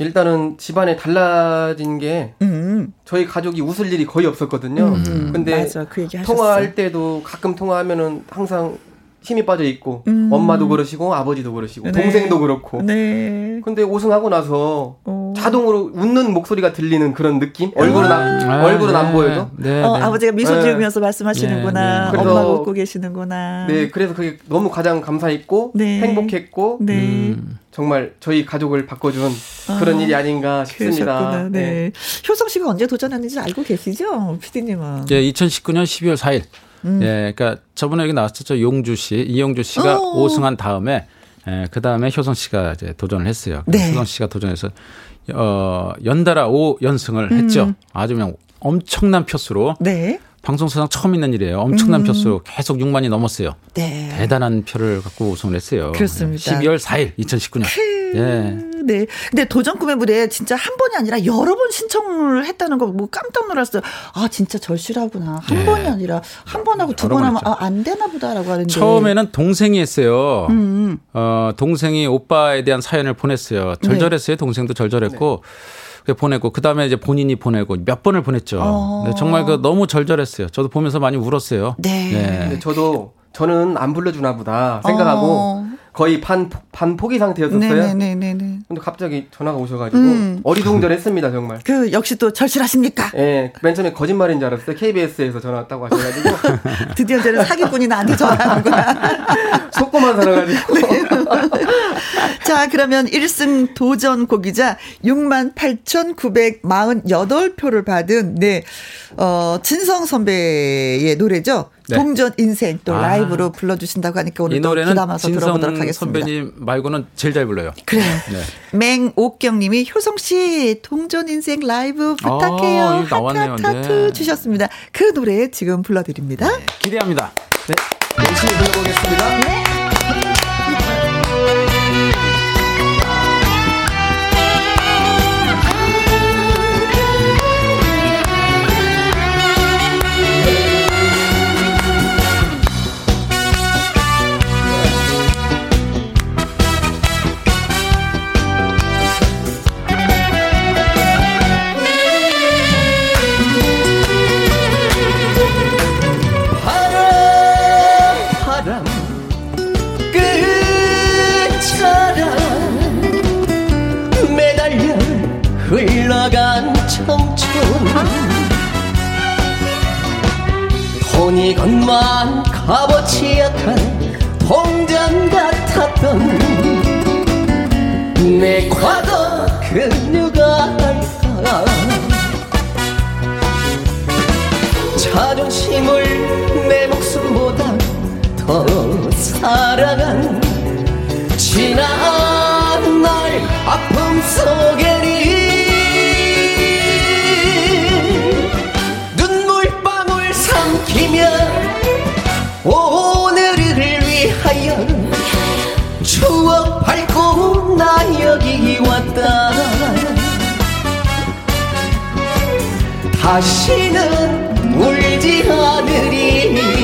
일단은 집안에 달라진 게 음. 저희 가족이 웃을 일이 거의 없었거든요. 음, 근데 맞아. 그. 통화할 때도 가끔 통화하면은 항상 힘이 빠져 있고 음. 엄마도 그러시고 아버지도 그러시고 네. 동생도 그렇고. 네. 근데 우승하고 나서 어. 자동으로 웃는 목소리가 들리는 그런 느낌? 얼굴은 안, 아, 얼굴은 안 네. 보여도. 네, 어, 네. 아버지가 미소 네. 지으면서 말씀하시는구나. 네, 네. 엄마가 그래서- 웃고 계시는구나. 네, 그래서 그게 너무 가장 감사했고 네. 행복했고 네. 음. 정말 저희 가족을 바꿔준 그런 일이 아닌가 싶습니다. 그러셨구나. 네. 네. 효성 씨가 언제 도전했는지 알고 계시죠? 피디님은. 예, 2019년 12월 4일. 음. 예, 그러니까 저번에 여기 나왔었죠. 용주 씨, 이용주 씨가 어. 오 5승한 다음에 예, 그 다음에 효성 씨가 이제 도전을 했어요. 네. 효성 씨가 도전해서 어, 연달아 5연승을 음. 했죠. 아주 그냥 엄청난 표수로 네. 방송사상 처음 있는 일이에요. 엄청난 음. 표수로 계속 6만이 넘었어요. 네. 대단한 표를 갖고 우승을 했어요. 그렇습니다. 12월 4일 2019년. 예. 네. 근데 도전 꿈의 무대 진짜 한 번이 아니라 여러 번 신청을 했다는 거 뭐 깜짝 놀랐어요. 아, 진짜 절실하구나. 한 네. 번이 아니라 한 번 하고 두번번 하면. 아, 안 되나 보다라고 하는데. 처음에는 동생이 했어요. 음. 어, 동생이 오빠에 대한 사연을 보냈어요. 네. 절절했어요. 동생도 절절했고. 그 보내고 그다음에 이제 본인이 보내고 몇 번을 보냈죠. 어. 근데 정말 그 너무 절절했어요. 저도 보면서 많이 울었어요. 네. 근데 저도 저는 안 불러주나 보다 생각하고 어. 거의 반, 반 포기 상태였었어요. 네네네네. 근데 갑자기 전화가 오셔가지고 음. 어리둥절했습니다 정말. 그 역시 또 절실하십니까? 예, 맨 처음에 거짓말인 줄 알았어요. KBS에서 전화 왔다고 하셔가지고 드디어 이제는 사기꾼이 나한테 전화하는구나. 속고만 살아가지고 자, 그러면 1승 도전 곡이자 68,948표를 받은, 네, 어, 진성 선배의 노래죠. 네. 동전 인생 또 아. 라이브로 불러주신다고 하니까 오늘 이또 귀담아서 들어보도록 하겠습니다. 선배님 말고는 제일 잘 불러요. 그래요. 네. 맹옥경님이 효성 씨 동전 인생 라이브 부탁해요. 아, 이거 나왔네요. 하트 하트 네. 주셨습니다. 그 노래 지금 불러드립니다. 기대합니다. 열심히 불러보겠습니다. 돈이 건만 값어치 약한 동전 같았던 내 과거 그 누가 알까? 자존심을 내 목숨보다 더 사랑한 지난 추억 밟고 나 여기 왔다. 다시는 울지 않으리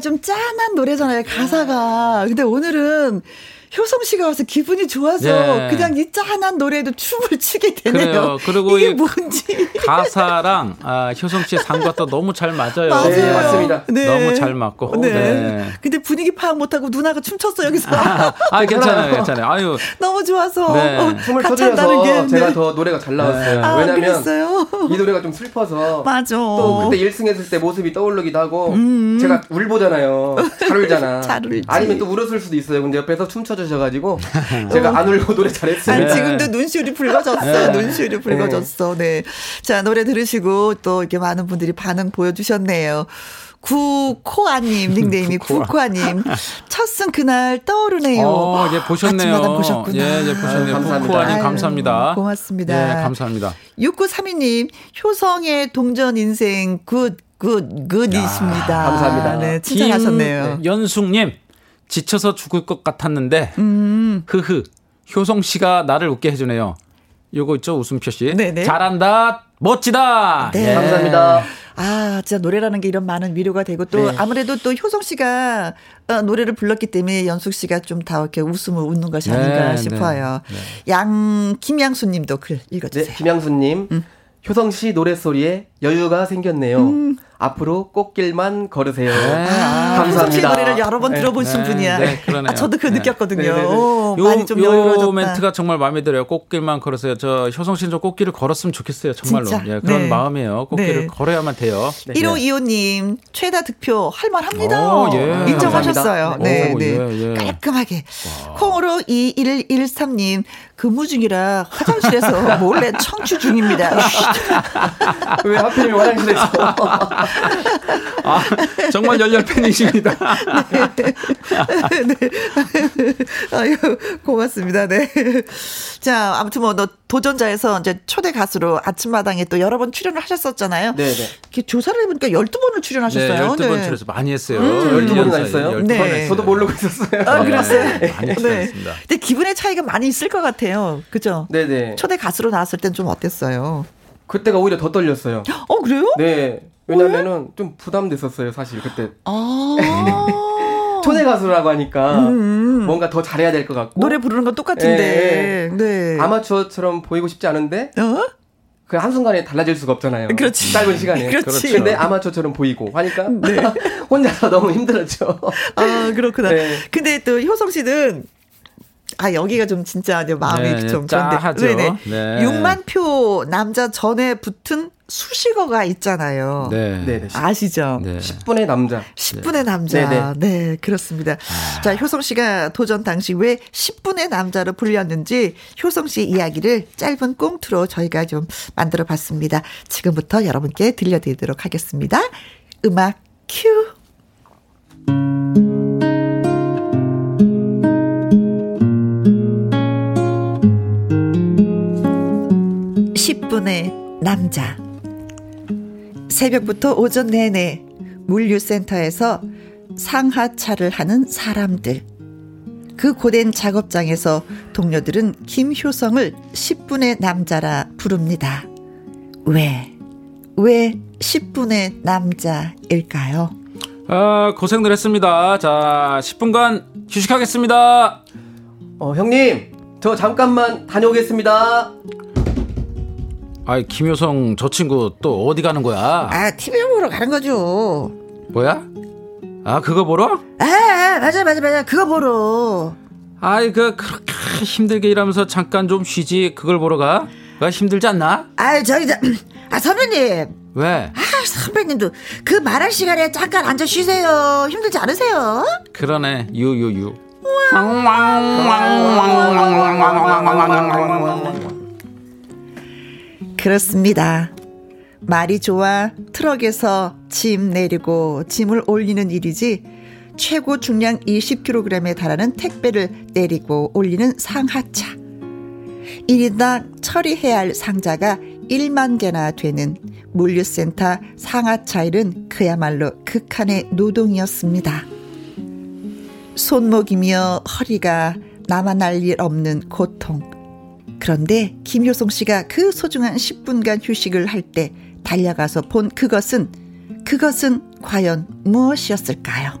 좀 짠한 노래잖아요, 가사가. 근데 오늘은 효성 씨가 와서 기분이 좋아서 예. 그냥 이 짠한 노래에도 춤을 추게 되네요. 그래요. 그리고 이게 이 뭔지. 가사랑 아, 효성 씨의 상과도 너무 잘 맞아요. 맞아요. 네, 맞습니다. 너무 잘 맞고. 네. 네. 근데 분위기 파악 못하고 누나가 춤췄어, 여기서. 아, 괜찮아요, 괜찮아요. 아유, 너무 좋아서. 네. 어, 춤을 춰드려서 게. 제가 네. 더 노래가 잘 나왔어요. 아, 왜냐면 그랬어요? 이 노래가 좀 슬퍼서 맞아. 또 그때 1승 했을 때 모습이 떠오르기도 하고 제가 울보잖아요. 잘 울잖아. 음. 잘 울지. 아니면 또 울었을 수도 있어요. 근데 옆에서 춤춰 주 셔가지고 제가 안 울고 노래 잘했어요. 아니, 네. 지금도 눈시울이 붉어졌어. 네. 눈시울이 붉어졌어. 네. 자, 노래 들으시고 또 이렇게 많은 분들이 반응 보여주셨네요. 구코아님, 닉네임이 구코아. 구코아님. 첫승 그날 떠오르네요. 어, 예, 보셨네요. 아침마다 보셨구나. 예, 예, 보셨네요. 감사합니다. 아유, 감사합니다. 고맙습니다. 예, 감사합니다. 6932님, 효성의 동전 인생 good, good, good이십니다. 감사합니다. 네, 칭찬하셨네요. 연숙님, 지쳐서 죽을 것 같았는데, 음. 흐흐, 효성 씨가 나를 웃게 해주네요. 요거 있죠, 웃음 표시. 네네. 잘한다, 멋지다. 네. 예. 감사합니다. 아, 진짜 노래라는 게 이런 많은 위로가 되고 또 네. 아무래도 또 효성 씨가 어, 노래를 불렀기 때문에 연숙 씨가 좀 다 이렇게 웃음을 웃는 것이 아닌가 네, 싶어요. 양 김양수 님도 글 네, 읽어 주세요. 김양수님. 효성 씨 노랫소리에 여유가 생겼네요. 앞으로 꽃길만 걸으세요. 아, 효성 씨 감사합니다. 노래를 여러 번 네. 들어보신 네, 분이야. 네, 그러네요. 아, 저도 그 네. 느꼈거든요. 네, 네, 네. 오, 요, 많이 좀요 여유로워졌다. 멘트가 정말 마음에 들어요. 꽃길만 걸으세요. 저 효성 씨는 좀 꽃길을 걸었으면 좋겠어요. 정말로. 진짜? 예, 그런 네. 마음이에요. 꽃길을 네. 걸어야만 돼요. 네. 1525님, 최다 득표 할만합니다. 오, 예. 인정하셨어요. 감사합니다. 네, 오, 네. 예, 예. 깔끔하게. 콩으로 2113님, 근무 중이라 화장실에서 몰래 청취 중입니다. 왜 하필이면 화장실에서. 아, 정말 열렬 팬이십니다. 네. 아유, 고맙습니다. 네. 자, 아무튼 뭐, 너 도전자에서 이제 초대 가수로 아침마당에 또 여러 번 출연을 하셨었잖아요. 네네. 이렇게 조사를 해보니까 12번을 네, 출연하셨어요. 12번 출연해서 많이 했어요. 음, 12번이나 12번 했어요? 사이에 네. 12번 했어요. 저도 모르고 있었어요. 아, 그랬어요? 네, 많이 네. 출연했습니다. 근데 기분의 차이가 많이 있을 것 같아요. 그죠? 네네. 초대 가수로 나왔을 땐 좀 어땠어요? 그때가 오히려 더 떨렸어요. 어, 그래요? 네. 왜냐면은 좀 부담됐었어요, 사실 그때. 아. 초대 가수라고 하니까 음. 뭔가 더 잘해야 될 것 같고. 노래 부르는 건 똑같은데. 네. 아마추어처럼 보이고 싶지 않은데 어? 그 한순간에 달라질 수가 없잖아요. 그렇지. 짧은 시간에. 그렇지. 네. 근데 아마추어처럼 보이고 하니까 혼자서 너무 힘들었죠. 아, 그렇구나. 네. 근데 또 효성 씨는 아 여기가 좀 진짜 마음이 네, 좀 짜하죠. 네네. 네. 6만 표 남자 전에 붙은 수식어가 있잖아요. 네. 네 네. 아시죠? 네. 10분의 남자. 10분의 남자. 네네. 네, 그렇습니다. 아. 자, 효성 씨가 도전 당시 왜 10분의 남자로 불렸는지 효성 씨 이야기를 짧은 꽁트로 저희가 좀 만들어 봤습니다. 지금부터 여러분께 들려드리도록 하겠습니다. 음악 큐. 10분의 남자. 새벽부터 오전 내내 물류센터에서 상하차를 하는 사람들. 그 고된 작업장에서 동료들은 김효성을 10분의 남자라 부릅니다. 왜? 왜 10분의 남자일까요? 아, 고생들 했습니다. 자, 10분간 휴식하겠습니다. 어, 형님, 저 잠깐만 다녀오겠습니다. 아이, 김효성 저 친구 또 어디 가는 거야? 아, TV 보러 가는 거죠. 뭐야? 아, 그거 보러? 아, 맞아, 맞아, 맞아. 그거 보러. 아이, 그, 그렇게 힘들게 일하면서 잠깐 좀 쉬지. 그걸 보러 가? 그거 힘들지 않나? 아, 저기, 저, 아, 선배님. 왜? 아, 선배님도 그 말할 시간에 잠깐 앉아 쉬세요. 힘들지 않으세요? 그러네. 유유유. 그렇습니다. 말이 좋아 트럭에서 짐 내리고 짐을 올리는 일이지 최고 중량 20kg에 달하는 택배를 내리고 올리는 상하차. 1인당 처리해야 할 상자가 1만 개나 되는 물류센터 상하차 일은 그야말로 극한의 노동이었습니다. 손목이며 허리가 남아날 일 없는 고통. 그런데 김효성 씨가 그 소중한 10분간 휴식을 할 때 달려가서 본 그것은 그것은 과연 무엇이었을까요?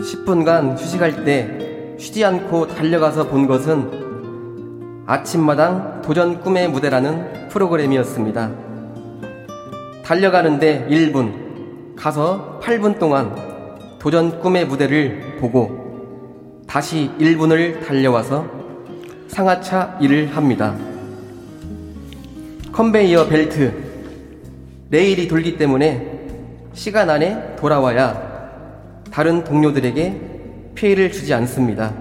10분간 휴식할 때 쉬지 않고 달려가서 본 것은 아침마당 도전 꿈의 무대라는 프로그램이었습니다. 달려가는데 1분, 가서 8분 동안 도전 꿈의 무대를 보고 다시 1분을 달려와서 상하차 일을 합니다. 컨베이어 벨트, 레일이 돌기 때문에 시간 안에 돌아와야 다른 동료들에게 피해를 주지 않습니다.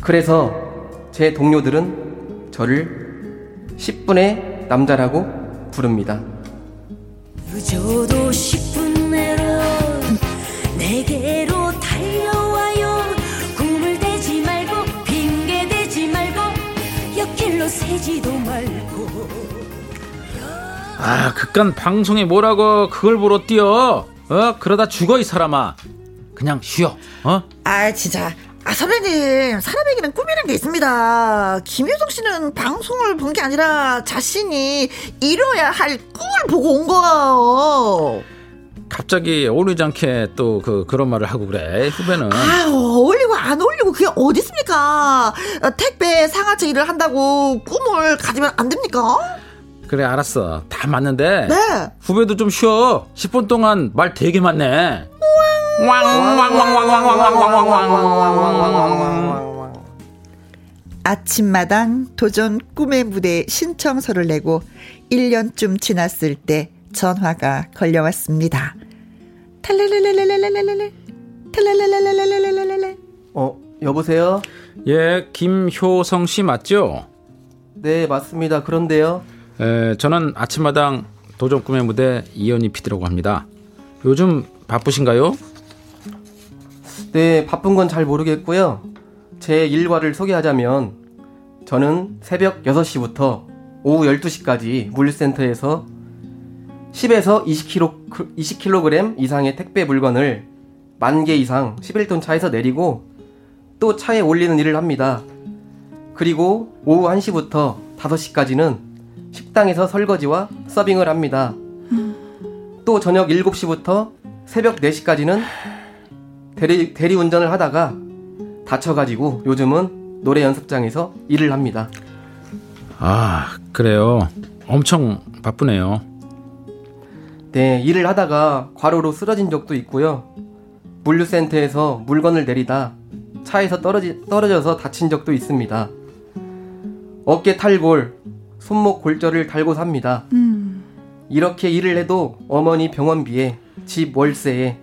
그래서 제 동료들은 저를 10분의 남자라고 부릅니다. 늦어도 10분 내로 내게로 달려와요 꿈을 대지 말고 핑계 대지 말고 옆길로 새지도 말고 아, 그깟 방송에 뭐라고 그걸 보러 뛰어? 어? 그러다 죽어 이 사람아. 그냥 쉬어. 어? 아 진짜 아, 선배님, 사람에게는 꿈이라는 게 있습니다. 김효정 씨는 방송을 본 게 아니라 자신이 이뤄야 할 꿈을 보고 온 거예요. 갑자기 어울리지 않게 또 그 그런 말을 하고 그래 후배는 아, 어울리고 안 어울리고 그게 어디 있습니까? 어, 택배 상하차 일을 한다고 꿈을 가지면 안 됩니까? 그래 알았어 다 맞는데 네. 후배도 좀 쉬어 10분 동안 말 되게 많네 아침마당 도전 꿈의 무대 신청서를 내고 1년쯤 지났을 때 전화가 걸려왔습니다. 탈레레레레레레레레 탈레레레레레레레레 어, 여보세요? 예 김효성 씨 맞죠? 네, 맞습니다. 그런데요. 에, 저는 아침마당 도전 꿈의 무대 이현희 PD라고 합니다 요즘 바쁘신가요? 네, 바쁜 건 잘 모르겠고요. 제 일과를 소개하자면 저는 새벽 6시부터 오후 12시까지 물류센터에서 10에서 20kg, 20kg 이상의 택배 물건을 만 개 이상 11톤 차에서 내리고 또 차에 올리는 일을 합니다. 그리고 오후 1시부터 5시까지는 식당에서 설거지와 서빙을 합니다. 또 저녁 7시부터 새벽 4시까지는 대리, 대리 운전을 하다가 다쳐가지고 요즘은 노래 연습장에서 일을 합니다. 아 그래요 엄청 바쁘네요 네, 일을 하다가 과로로 쓰러진 적도 있고요. 물류센터에서 물건을 내리다 차에서 떨어지, 떨어져서 다친 적도 있습니다. 어깨 탈골, 손목 골절을 달고 삽니다. 이렇게 일을 해도 어머니 병원비에, 집 월세에,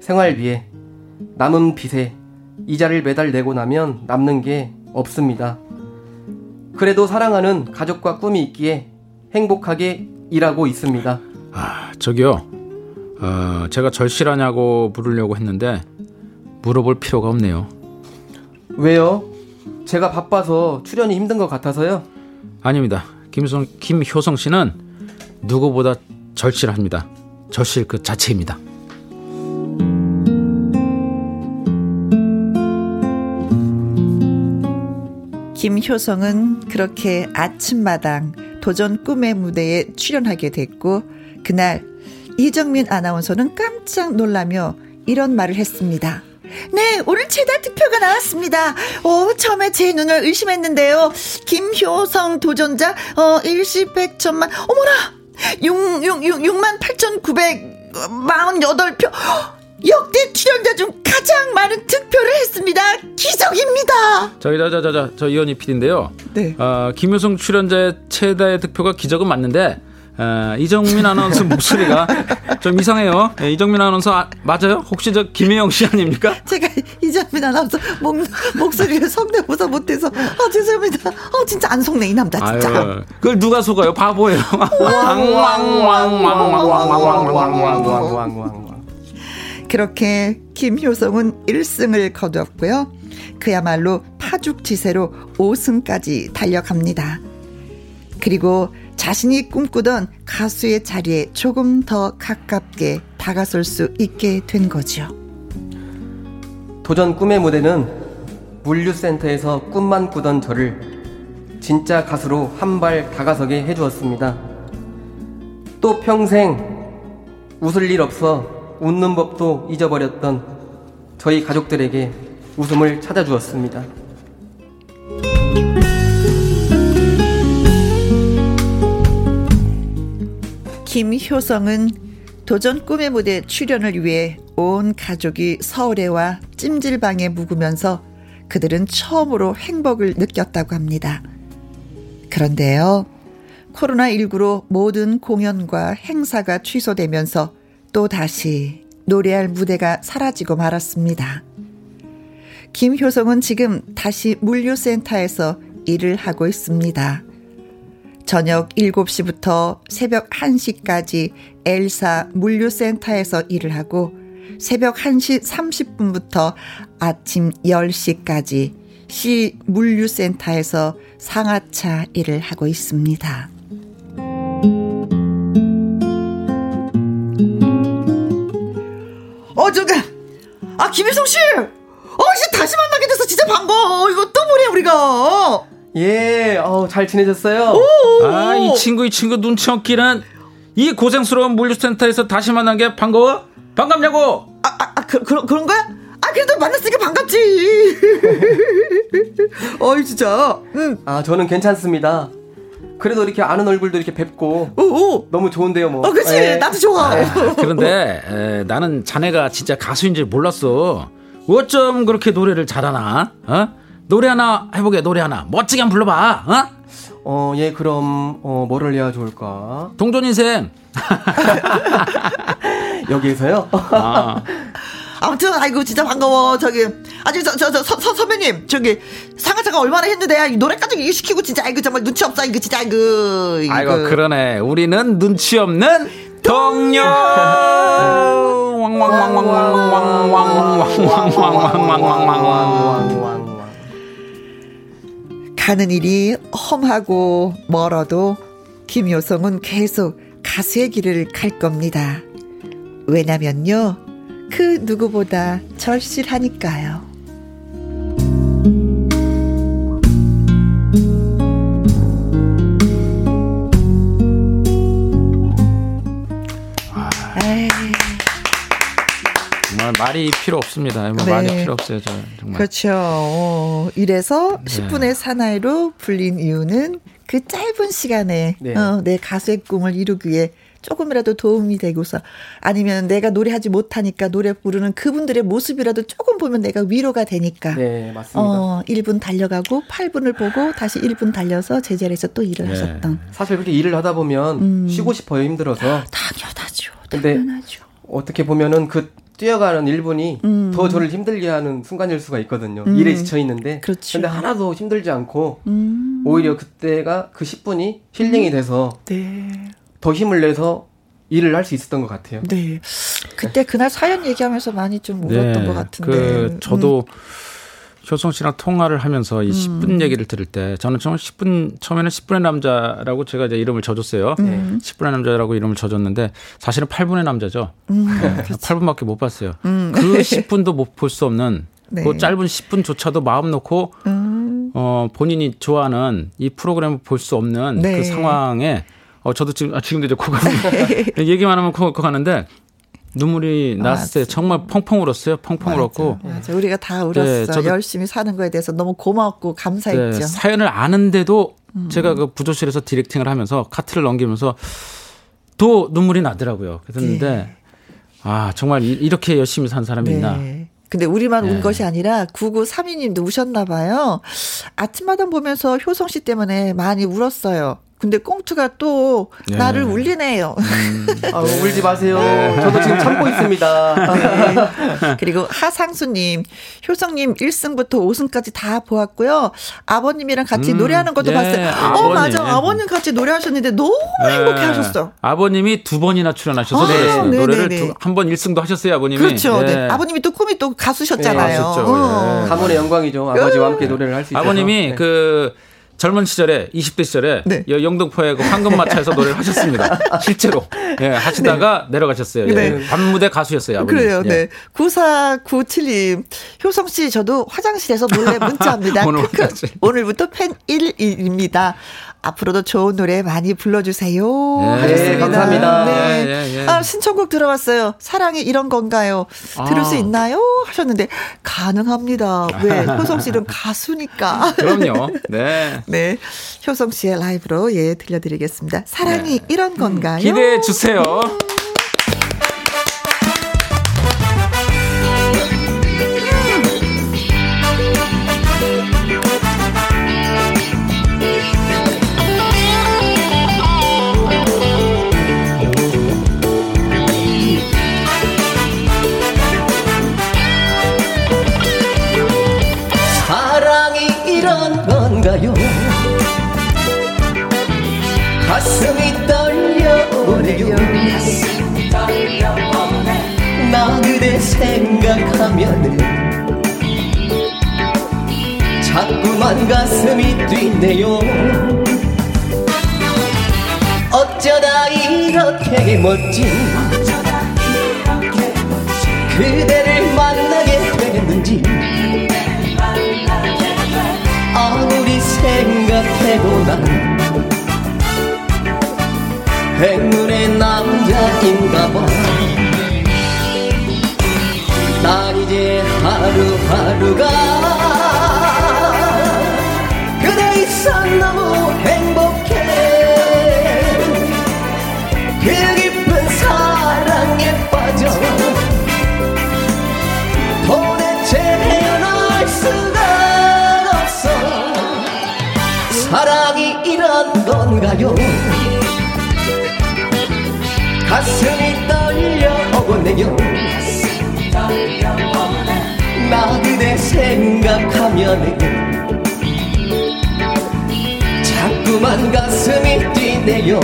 생활비에, 남은 빚에 이자를 매달 내고 나면 남는 게 없습니다. 그래도 사랑하는 가족과 꿈이 있기에 행복하게 일하고 있습니다. 아 저기요 어, 제가 절실하냐고 물으려고 했는데 물어볼 필요가 없네요 왜요? 제가 바빠서 출연이 힘든 것 같아서요. 아닙니다 김성, 김효성 씨는 누구보다 절실합니다 절실 그 자체입니다 김효성은 그렇게 아침마당 도전 꿈의 무대에 출연하게 됐고 그날 이정민 아나운서는 깜짝 놀라며 이런 말을 했습니다. 네, 오늘 최다 득표가 나왔습니다. 어, 처음에 제 눈을 의심했는데요. 김효성 도전자, 어, 일시백천만, 어머나! 6, 6, 6, 6만 8,948표. 역대 출연자 중 가장 많은 득표를 했습니다. 기적입니다. 저기 저저저저 저 이현희 PD인데요 네. 어, 김효성 출연자의 최다의 득표가 기적은 맞는데 어, 이정민 아나운서 목소리가 좀 이상해요 예, 이정민 아나운서 아, 맞아요? 혹시 저 김혜영 씨 아닙니까? 제가 이정민 아나운서 목, 목소리를 성대모사 못해서 아 죄송합니다. 아 진짜 안 속네 이 남자 진짜. 아유, 그걸 누가 속아요? 바보예요. 왕왕왕왕왕왕왕왕왕왕왕. 그렇게 김효성은 1승을 거두었고요. 그야말로 파죽지세로 5승까지 달려갑니다. 그리고 자신이 꿈꾸던 가수의 자리에 조금 더 가깝게 다가설 수 있게 된 거죠. 도전 꿈의 무대는 물류센터에서 꿈만 꾸던 저를 진짜 가수로 한 발 다가서게 해주었습니다. 또 평생 웃을 일 없어 웃는 법도 잊어버렸던 저희 가족들에게 웃음을 찾아주었습니다. 김효성은 도전 꿈의 무대 출연을 위해 온 가족이 서울에 와 찜질방에 묵으면서 그들은 처음으로 행복을 느꼈다고 합니다. 그런데요, 코로나19로 모든 공연과 행사가 취소되면서 또 다시 노래할 무대가 사라지고 말았습니다. 김효성은 지금 다시 물류센터에서 일을 하고 있습니다. 저녁 7시부터 새벽 1시까지 엘사 물류센터에서 일을 하고 새벽 1시 30분부터 아침 10시까지 시 물류센터에서 상하차 일을 하고 있습니다. 저기, 아, 김혜성 씨! 어, 씨 다시 만나게 돼서 진짜 반가워. 이거 또 뭐래 우리가. 예, 어, 잘 지내셨어요? 아, 이 친구, 이 친구 눈치 없기는 이 고생스러운 물류센터에서 다시 만난 게 반가워? 반갑냐고? 아, 아, 아 그, 그, 그런 거야? 아, 그래도 만났으니까 반갑지. 어이, 진짜. 응. 아, 저는 괜찮습니다. 그래도 이렇게 아는 얼굴도 이렇게 뵙고 오, 오. 너무 좋은데요, 뭐. 어, 그치. 예. 나도 좋아. 그런데 에, 나는 자네가 진짜 가수인 줄 몰랐어. 어쩜 그렇게 노래를 잘하나? 어? 노래 하나 해보게 노래 하나 멋지게 한번 불러봐. 어? 어, 예, 그럼 어, 뭐를 해야 좋을까? 동전 인생. 여기에서요? 아, 아무튼 아이고 진짜 반가워 저기 아주 저저저 선배님 저기 상하차가 얼마나 했는데 노래까지 일 시키고 진짜 아이고 정말 눈치 없어 이거 진짜 아이고 이거. 아이고 그러네 우리는 눈치 없는 동료 가는 일이 험하고 멀어도 김효성은 계속 가수의 길을 갈 겁니다. 왜냐면요. 그 누구보다 절실하니까요. 말이 필요 없습니다. 뭐 네. 말이 필요 없어요. 저 정말. 그렇죠. 어, 이래서 네. 10분의 사나이로 불린 이유는 그 짧은 시간에 네. 어, 내 가수의 꿈을 이루기 위해 조금이라도 도움이 되고서 아니면 내가 노래하지 못하니까 노래 부르는 그분들의 모습이라도 조금 보면 내가 위로가 되니까 네, 맞습니다. 어, 1분 달려가고 8분을 보고 다시 1분 달려서 제 자리에서 또 일을 네. 하셨던 사실 그렇게 일을 하다 보면 음. 쉬고 싶어요, 힘들어서. 당연하죠. 근데 당연하죠. 어떻게 보면은 그 뛰어가는 1분이 음. 더 저를 힘들게 하는 순간일 수가 있거든요. 일에 지쳐 있는데. 그렇죠. 근데 하나도 힘들지 않고 음, 오히려 그때가 그 10분이 힐링이 돼서 네. 더 힘을 내서 일을 할 수 있었던 것 같아요. 네. 그때 그날 사연 얘기하면서 많이 좀 울었던 것 같은데. 그 음. 저도 효성 씨랑 통화를 하면서 이 10분 얘기를 들을 때 저는 처음 10분 처음에는 10분의 남자라고 제가 이제 이름을 져줬어요. 음. 10분의 남자라고 이름을 져줬는데 사실은 8분의 남자죠. 음, 네, 8분밖에 못 봤어요. 그 10분도 못 볼 수 없는 네. 그 짧은 10분조차도 마음 놓고 음. 어 본인이 좋아하는 이 프로그램을 볼 수 없는 네. 그 상황에 어 저도 지금 아 지금도 이제 코가 얘기만 하면 코가 가는데 눈물이 났어요. 정말 펑펑 울었어요. 펑펑 울었고 맞아. 우리가 다 울었어. 네, 저도- 열심히 사는 거에 대해서 너무 고맙고 감사했죠. 네, 사연을 아는데도 음. 제가 그 부조실에서 디렉팅을 하면서 카트를 넘기면서 또 눈물이 나더라고요. 그랬는데 아 정말 이- 이렇게 열심히 산 사람이 있나? 네. 근데 우리만 운 네. 것이 아니라 9932님도 우셨나 봐요. 아침마당 보면서 효성 씨 때문에 많이 울었어요. 근데 꽁투가 또 네. 나를 울리네요. 아, 울지 마세요. 네. 저도 지금 참고 있습니다. 그리고 하상수님, 효성님 1승부터 5승까지 다 보았고요. 아버님이랑 같이 음, 노래하는 것도 예, 봤어요. 어, 아버님. 맞아. 아버님 같이 노래하셨는데 너무 행복해 네. 하셨어. 아버님이 두 번이나 출연하셔서 아. 네, 노래를 네, 네. 한번 1승도 하셨어요, 아버님이. 그렇죠. 예. 네. 아버님이 또 꿈이 또 가수셨잖아요. 네, 가수죠. 어. 예. 가문의 영광이죠. 아버지와 함께 노래를 할 수 있어서. 아버님이 네. 그 젊은 시절에 20대 시절에 네. 여- 영등포의 그 황금마차에서 노래를 하셨습니다. 실제로 예, 하시다가 내려가셨어요. 예. 네. 밤무대 가수였어요. 아버님. 그래요, 예. 네. 9497님. 효성 씨, 저도 화장실에서 몰래 문자합니다. 오늘. 오늘부터 팬 1일입니다. 앞으로도 좋은 노래 많이 불러주세요. 예. 네, 감사합니다. 네. 예, 예, 예. 아, 신청곡 들어왔어요. 사랑이 이런 건가요? 들을 아. 수 있나요? 하셨는데, 가능합니다. 왜? 효성 씨는 가수니까. 그럼요. 네. 네. 효성 씨의 라이브로, 예, 들려드리겠습니다. 사랑이 이런 건가요? 네. 기대해 주세요. 그대 생각하면은 자꾸만 가슴이 뛰네요. 어쩌다 이렇게 멋진 그대를 만나게 되는지 아무리 생각해도 난 행운의 남자인가 봐. 하루하루가 그대 있어 너무 행복해. 그 깊은 사랑에 빠져 도대체 헤어날 수가 없어. 사랑이 이런 건가요? 가슴이 떨려오네요 나 그대 생각하면 자꾸만 가슴이 뛰네요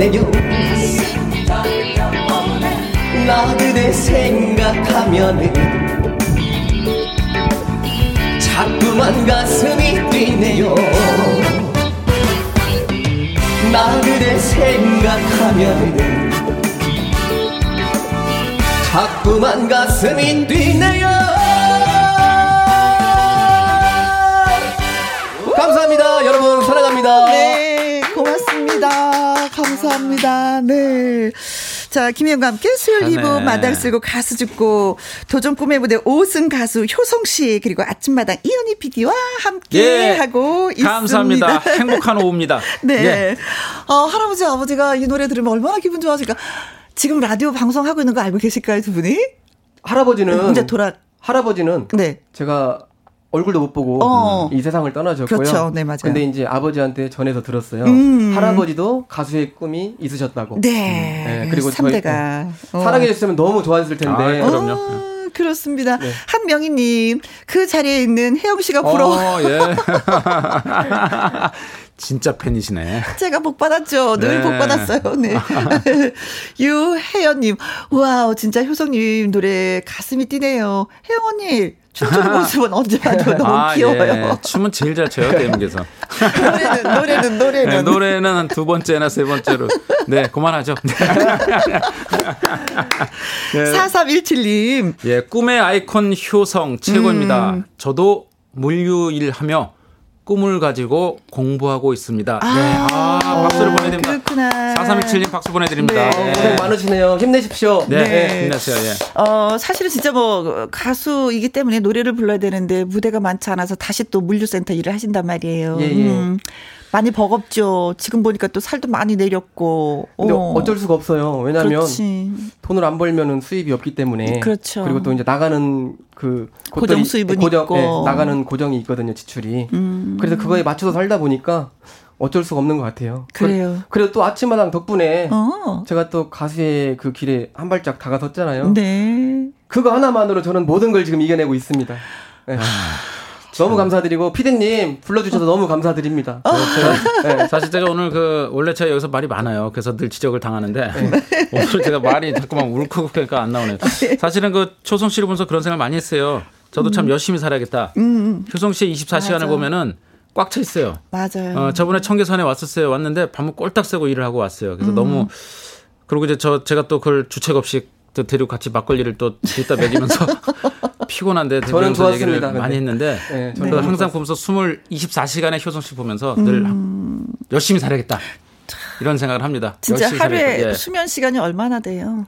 떨려오네요. 나 그대 생각하면은 자꾸만 가슴이 뛰네요. 나 그대 생각하면은 자꾸만 가슴이 뛰네요 감사합니다. 네. 자, 김혜영과 함께 수요일 아, 2부 네. 마달 쓰고 가수 죽고 도전 꿈의 무대 5승 가수 효성 씨 그리고 아침마당 이은희 PD와 함께 예, 하고 있습니다. 감사합니다. 행복한 오후입니다. 네. 예. 어, 할아버지 아버지가 이 노래 들으면 얼마나 기분 좋아질까. 지금 라디오 방송하고 있는 거 알고 계실까요, 두 분이? 할아버지는 이제 돌아 할아버지는 네. 제가 얼굴도 못 보고 어. 이 세상을 떠나셨고요. 그렇죠. 네, 맞아요. 근데 이제 아버지한테 전해서 들었어요. 음. 할아버지도 가수의 꿈이 있으셨다고. 네. 네, 그리고 저희- 3대가. 어. 사랑해 주셨으면 너무 좋았을 텐데. 아, 그럼요. 어, 그렇습니다. 네. 한명희님, 그 자리에 있는 혜영 씨가 부러워. 어, 예. 진짜 팬이시네. 제가 복 받았죠. 늘 네. 복 받았어요. 네. 유혜연님, wow, 진짜 효성님 노래 가슴이 뛰네요. 혜영 언니, 춤추는 모습은 언제 봐도 너무 아, 귀여워요. 예. 춤은 제일 잘 춰요, 대한민국에서. 노래는, 노래는, 노래는. 네, 노래는 한 두 번째나 세 번째로. 네, 그만하죠. 네. 4317님, 예, 꿈의 아이콘 효성 최고입니다. 음. 저도 물류일 하며 꿈을 가지고 공부하고 있습니다. 네, 아, 박수를 보내드립니다. 그렇구나. 4317님 박수 보내드립니다. 네. 어, 고생 많으시네요. 힘내십시오. 네, 네. 힘내세요. 예. 어, 사실은 진짜 뭐, 가수이기 때문에 노래를 불러야 되는데 무대가 많지 않아서 다시 또 물류센터 일을 하신단 말이에요. 예, 예. 음, 많이 버겁죠. 지금 보니까 또 살도 많이 내렸고. 근데 어. 어. 쩔 수가 없어요. 왜냐하면 그렇지. 돈을 안 벌면은 수입이 없기 때문에. 그렇죠. 리고 또 이제 나가는 그 고정 곳들이- 수입은 고정, 있고. 예, 나가는 고정이 있거든요, 지출이. 음. 그래서 그거에 맞춰서 살다 보니까 어쩔 수가 없는 것 같아요. 그래요. 그래 도 또 아침마당 덕분에 어. 제가 또 가수의 그 길에 한 발짝 다가섰잖아요. 네. 그거 하나만으로 저는 모든 걸 지금 이겨내고 있습니다. 네. 너무 감사드리고 피디님 불러주셔서 너무 감사드립니다. 제가, 네. 사실 제가 오늘 그 원래 제가 여기서 말이 많아요. 그래서 늘 지적을 당하는데 오늘 제가 말이 자꾸만 울컥울컥하니까 안 나오네요. 사실은 그 초성 씨를 보면서 그런 생각 많이 했어요. 저도 참 열심히 살아야겠다. 효성 씨의 24시간을 맞아. 보면은 꽉 차 있어요. 맞아요. 어, 저번에 청계산에 왔었어요. 왔는데 밤을 꼴딱 새고 일을 하고 왔어요. 음. 그래서 너무 그리고 이제 저 제가 또 그걸 주책 없이 또 데리고 같이 막걸리를 또 뒤따 먹이면서 피곤한데 저는 좋았습니다, 근데. 많이 했는데 네, 저는 또 너무 항상 보면서 20, 24시간의 효성 씨 보면서 늘 열심히 살아야겠다. 이런 생각을 합니다. 음. 진짜 하루에. 예. 수면 시간이 얼마나 돼요?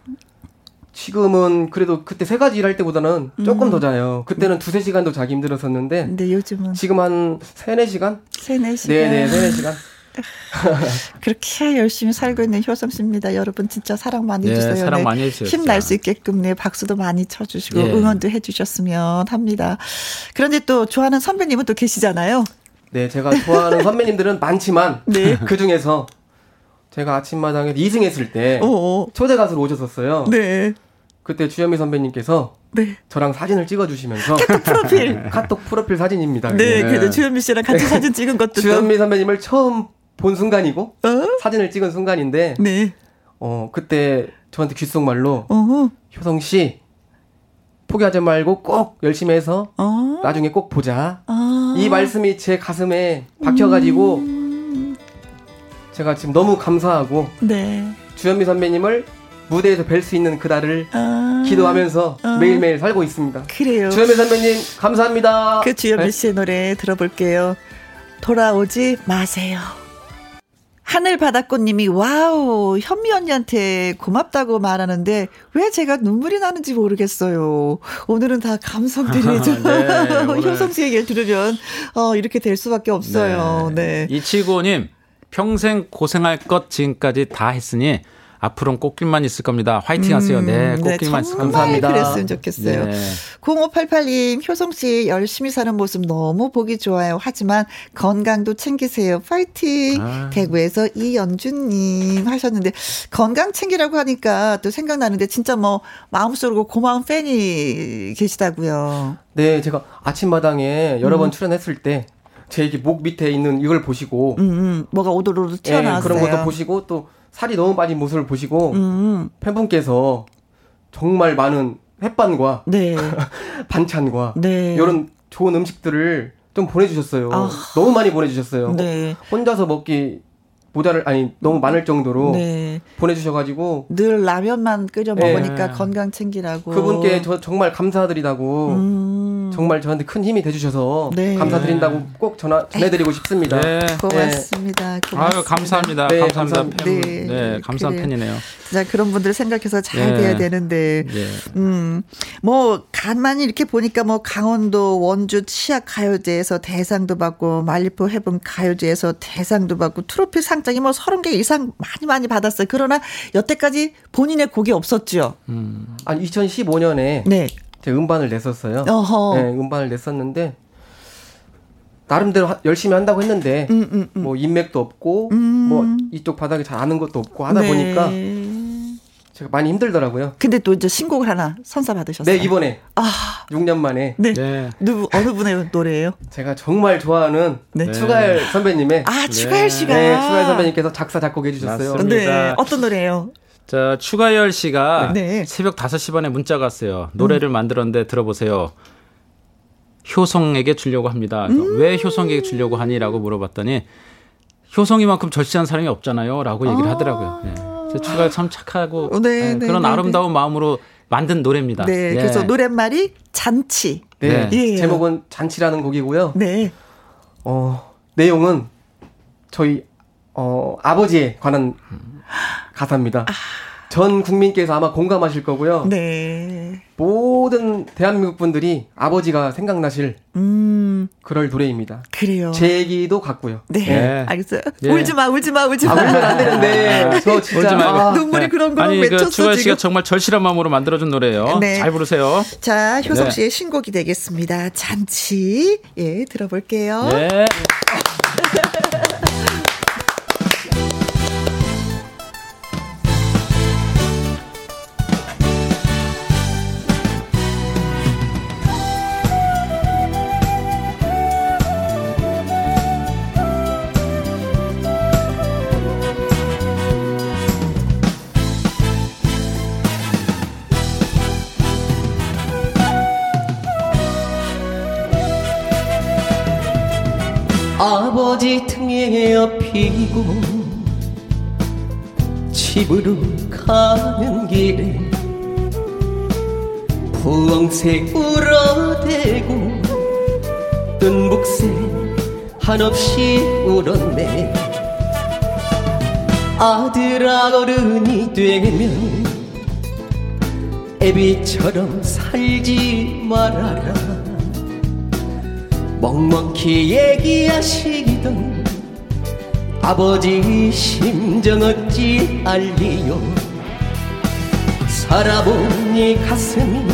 지금은 그래도 그때 세 가지 일할 때보다는 조금 더 자요. 그때는 두세 시간도 자기 힘들었었는데 근데 요즘은 지금 한 세네 시간? 세네 시간. 네네 세네 시간. 그렇게 열심히 살고 있는 효성 씨입니다. 여러분 진짜 사랑 많이 네, 해주세요. 사랑 많이 해주세요, 힘날. 수 있게끔 네 박수도 많이 쳐주시고 예. 응원도 해주셨으면 합니다. 그런데 또 좋아하는 선배님은 또 계시잖아요. 네, 제가 좋아하는 선배님들은 많지만 네. 그 중에서 제가 아침마당에 2승 했을 때 오, 초대 가수로 오셨었어요. 네, 그때 주현미 선배님께서 네. 저랑 사진을 찍어주시면서 카톡 프로필. 카톡 프로필 사진입니다. 네, 그게. 그래도 주현미 씨랑 같이 사진 찍은 것도 또. 주현미 선배님을 처음 본 순간이고 어? 사진을 찍은 순간인데 네. 어 그때 저한테 귓속말로 어, 효성 씨 포기하지 말고 꼭 열심히 해서 어. 나중에 꼭 보자. 아. 이 말씀이 제 가슴에 박혀가지고 음. 제가 지금 너무 감사하고 네. 주현미 선배님을 무대에서 뵐 수 있는 그날을 아. 기도하면서 아. 매일매일 살고 있습니다. 그래요. 주현미 선배님 감사합니다. 그 주현미 네. 씨의 노래 들어볼게요. 돌아오지 마세요. 하늘바닷꽃님이 wow 현미 언니한테 고맙다고 말하는데 왜 제가 눈물이 나는지 모르겠어요. 오늘은 다 감성들이죠. 네, 오늘- 효성 씨 얘기를 들으면 어, 이렇게 될 수밖에 없어요. 네. 이치고님 평생 고생할 것 지금까지 다 했으니 앞으로는 꽃길만 있을 겁니다. 화이팅 하세요. 네, 음, 꽃길만 있을 정말 겁니다. 감사합니다. 그랬으면 좋겠어요. 네. 0588님, 효성 씨 열심히 사는 모습 너무 보기 좋아요. 하지만 건강도 챙기세요. 파이팅! 아. 대구에서 이연주님 하셨는데, 건강 챙기라고 하니까 또 생각나는데, 진짜 뭐, 마음속으로 고마운 팬이 계시다고요. 네, 제가 아침마당에 여러 번 출연했을 때 제 목 밑에 있는 이걸 보시고 음, 음, 뭐가 오도로도 예, 튀어나왔어요. 그런 것도 보시고 또 살이 너무 빠진 모습을 보시고 음, 팬분께서 정말 많은 햇반과 네. 반찬과 네. 이런 좋은 음식들을 좀 보내주셨어요. 아. 너무 많이 보내주셨어요. 네. 혼자서 먹기 모자를 아니 너무 많을 정도로 네. 보내주셔가지고 늘 라면만 끓여 네. 먹으니까 건강 챙기라고. 그분께 저 정말 감사드리다고 음. 정말 저한테 큰 힘이 돼주셔서 네. 감사드린다고 꼭 전화 전해드리고 싶습니다. 네. 고맙습니다. 고맙습니다. 아유 감사합니다. 네, 감사합니다. 감사합니다. 팬. 네, 네, 감사한 그래요. 팬이네요. 진짜 그런 분들 생각해서 잘 네. 돼야 되는데, 예. 음, 뭐, 간만히 이렇게 보니까 뭐, 강원도 원주 치악 가요제에서 대상도 받고, 말리포 해븐 가요제에서 대상도 받고, 트로피 상장이 뭐 30개 이상 많이 많이 받았어요. 그러나 여태까지 본인의 곡이 없었죠. 아니 2015년에 네. 제가 음반을 냈었어요. 어허. 네, 음반을 냈었는데 나름대로 하- 열심히 한다고 했는데 음, 음, 음. 뭐 인맥도 없고 음. 뭐 이쪽 바닥에 잘 아는 것도 없고 하다 네. 보니까 제가 많이 힘들더라고요. 근데 또 이제 신곡을 하나 선사 받으셨어요. 네 이번에 아, 6년 만에 네. 네. 누구, 어느 분의 노래예요? 제가 정말 좋아하는 네. 추가열 선배님의 아, 추가열 씨가. 네, 추가열 선배님께서 작사 작곡해 주셨어요. 맞습니다. 네. 어떤 노래예요? 자, 추가열 씨가 네. 새벽 5시 반에 문자가 왔어요. 노래를 만들었는데 들어보세요. 효성에게 주려고 합니다. 음. 왜 효성에게 주려고 하니라고 물어봤더니 효성이만큼 절실한 사람이 없잖아요. 라고 얘기를 하더라고요. 네. 추가열 참 착하고 어, 네, 네, 네, 그런 네, 아름다운 마음으로 만든 노래입니다. 네. 예. 그래서 노랫말이 잔치. 네, 예. 제목은 잔치라는 곡이고요. 네. 어, 내용은 저희 어, 아버지에 관한 가사입니다. 전 국민께서 아마 공감하실 거고요. 네. 모든 대한민국 분들이 아버지가 생각나실 음, 그럴 노래입니다. 그래요. 제 얘기도 같고요. 네. 네. 알겠어요. 예. 울지 마, 울지 마, 울지 아, 마. 울면 안 되는데 저 진짜 울지. 아, 눈물이 그런 거로 맺혔어, 그 지금. 씨가 정말 절실한 마음으로 만들어준 노래예요. 네. 잘 부르세요. 자, 효성 네. 씨의 신곡이 되겠습니다. 잔치. 예, 들어볼게요. 네. 아버지 등에 업히고 집으로 가는 길에 부엉새 울어대고 은복새 한없이 울었네. 아들아 어른이 되면 애비처럼 살지 말아라 멍멍히 얘기하시던 아버지 심정 어찌 알리요? 살아보니 가슴이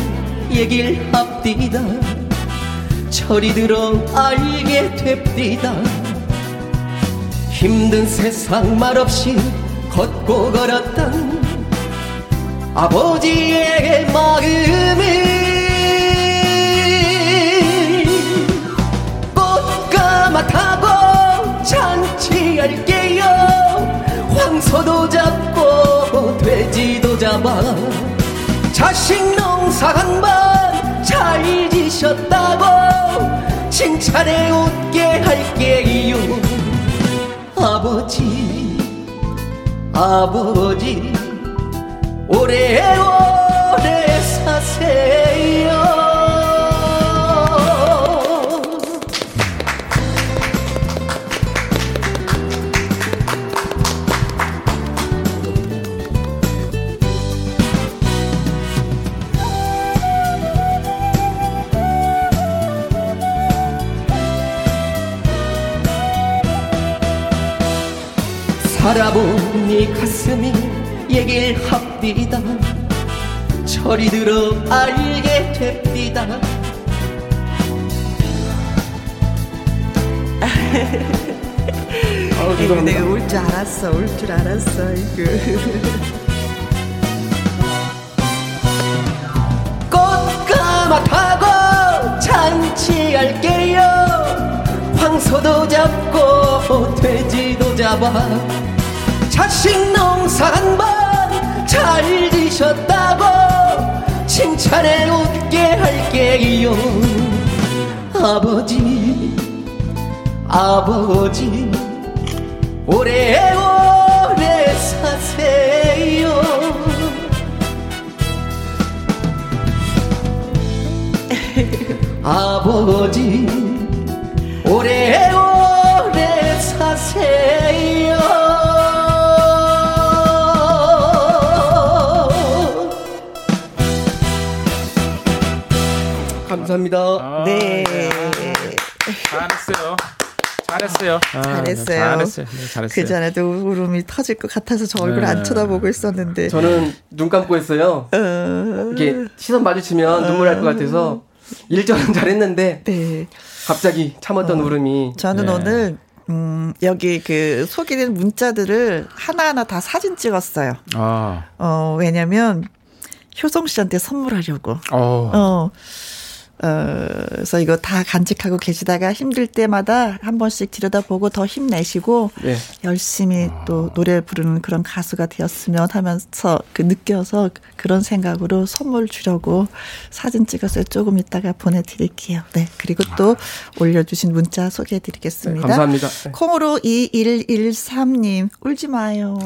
얘길 합디다. 철이 들어 알게 됩디다. 힘든 세상 말없이 걷고 걸었던 아버지의 마음을 잔치할게요. 황소도 잡고 돼지도 잡아 자식 농사 한번 잘 지셨다고 칭찬해 웃게 할게요 아버지 아버지 오래오래 사세요 살아보니 가슴이 얘길 합디다. 철이 들어 알게 됩디다. 이거 내가 올 줄 알았어, 올 줄 알았어, 이거. 꽃가마 타고 잔치할게요. 황소도 잡고 돼지도 잡아 자식 농사 한번 잘 지셨다고 칭찬해 웃게 할게요. 아버지 아버지 오래오래 사세요. 아버지 오래오래 감사합니다. 네. 잘했어요. 잘했어요. 아, 잘했어요. 잘했어요. 네, 잘했어요. 그 전에도 울음이 터질 것 같아서 저 얼굴 네. 안 쳐다보고 있었는데. 저는 눈 감고 했어요. 어, 이렇게 시선 마주치면 눈물 날 것 같아서 일절은 잘했는데 네. 갑자기 참았던 울음이 저는 네. 오늘 음, 여기 그 소개된 문자들을 하나하나 다 사진 찍었어요. 아, 어, 왜냐면 효성 씨한테 선물하려고. 어, 어. 어, 그래서 이거 다 간직하고 계시다가 힘들 때마다 한 번씩 들여다보고 더 힘내시고 네. 열심히 또 노래 부르는 그런 가수가 되었으면 하면서 그 느껴서 그런 생각으로 선물 주려고 사진 찍어서 조금 이따가 보내드릴게요. 네. 그리고 또 올려주신 문자 소개해드리겠습니다. 감사합니다. 콩으로 2113님, 울지 마요.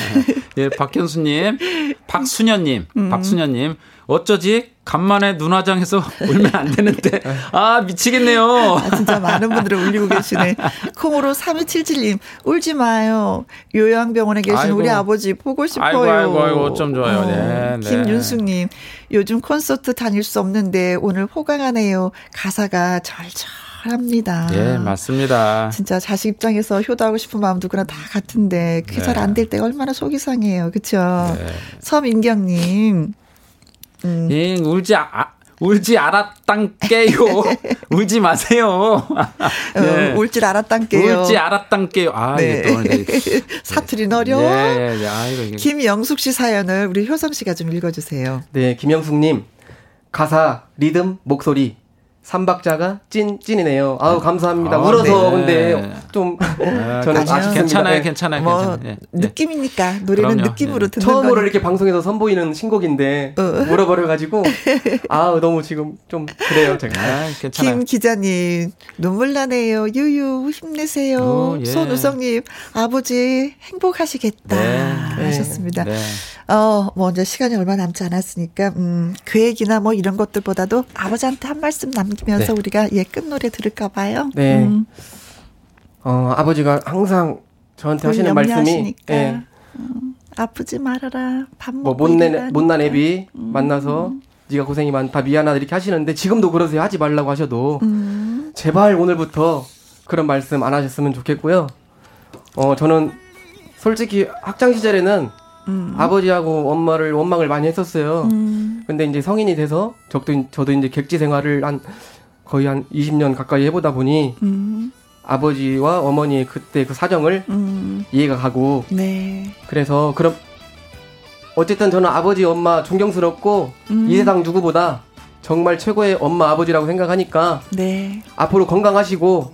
예, 박현수님, 박순현님, 음. 박순현님, 어쩌지? 간만에 눈화장해서 울면 안 되는데, 아, 미치겠네요. 아, 진짜 많은 분들이 울리고 계시네. 콩으로 3277님, 울지 마요. 요양병원에 계신 아이고. 우리 아버지 보고 싶어요. 아이고, 아이고, 아이고, 어쩜 좋아요. 네, 네. 김윤숙님, 요즘 콘서트 다닐 수 없는데 오늘 호강하네요. 가사가 절절 합니다. 예, 맞습니다. 진짜 자식 입장에서 효도하고 싶은 마음 누구나 다 같은데 그게 네. 잘안 될 때가 얼마나 속이 상해요. 그쵸? 네. 서민경님, 음. 예, 울지, 아, 울지 알았단께요. 울지 마세요. 네. 어, 울줄 알았단게요. 울지 알았단께요. 아, 네. 이게 또 이제 사투리는 어려워. 예, 예, 예. 아이고, 이게. 김영숙 씨 사연을 우리 효성 씨가 좀 읽어주세요. 네, 김영숙님 가사, 리듬, 목소리 삼박자가 찐 찐이네요. 아우 감사합니다. 아, 울어서 네. 근데 좀 아, 저는. 아쉽습니다. 괜찮아요, 네. 괜찮아요, 뭐 괜찮아요. 예, 예. 느낌이니까 노래는 그럼요. 느낌으로 예. 듣는 처음으로 거니까. 이렇게 방송에서 선보이는 신곡인데 어. 울어버려가지고 아우 너무 지금 좀 그래요 제가. 아, 괜찮아요. 김 기자님 눈물 나네요. 유유 힘내세요. 오, 예. 손우성님 아버지 행복하시겠다 네. 하셨습니다. 네. 어, 뭐 이제 시간이 얼마 남지 않았으니까 음, 계획이나 뭐 이런 것들보다도 아버지한테 한 말씀 남 기면서 네. 우리가 예 끝노래 들을까 봐요. 네. 음, 어 아버지가 항상 저한테 하시는 말씀이. 예, 음, 아프지 말아라. 밥뭐 먹고 못난. 못난 애비 만나서 네가 고생이 많다 미안하다 이렇게 하시는데 지금도 그러세요 하지 말라고 하셔도 음. 제발 오늘부터 그런 말씀 안 하셨으면 좋겠고요. 어 저는 솔직히 학창 시절에는 음. 아버지하고 엄마를 원망을 많이 했었어요. 음. 근데 이제 성인이 돼서 저도 저도 이제 객지 생활을 한 거의 한 20년 가까이 해보다 보니 음. 아버지와 어머니의 그때 그 사정을 음. 이해가 가고 네. 그래서 그럼 어쨌든 저는 아버지 엄마 존경스럽고 음. 이 세상 누구보다 정말 최고의 엄마 아버지라고 생각하니까 네. 앞으로 건강하시고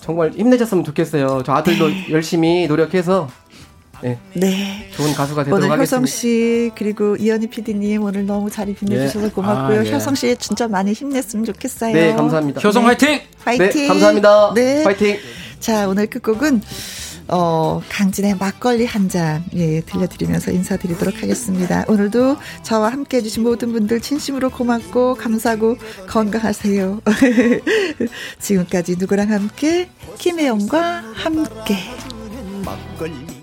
정말 힘내셨으면 좋겠어요. 저 아들도 열심히 노력해서 네, 네. 좋은 가수가 되도록 오늘 효성 하겠습니다. 씨 그리고 이현희 PD님 오늘 너무 잘 빛내주셔서 예. 고맙고요. 아, 예. 효성 씨 진짜 많이 힘냈으면 좋겠어요. 네, 감사합니다. 효성 화이팅! 파이팅. 네, 감사합니다. 네. 파이팅. 자, 오늘 끝곡은 어, 강진의 막걸리 한 잔, 예, 들려드리면서 인사드리도록 하겠습니다. 오늘도 저와 함께 해주신 모든 분들 진심으로 고맙고 감사하고 건강하세요. 지금까지 누구랑 함께, 김혜영과 함께. 막걸리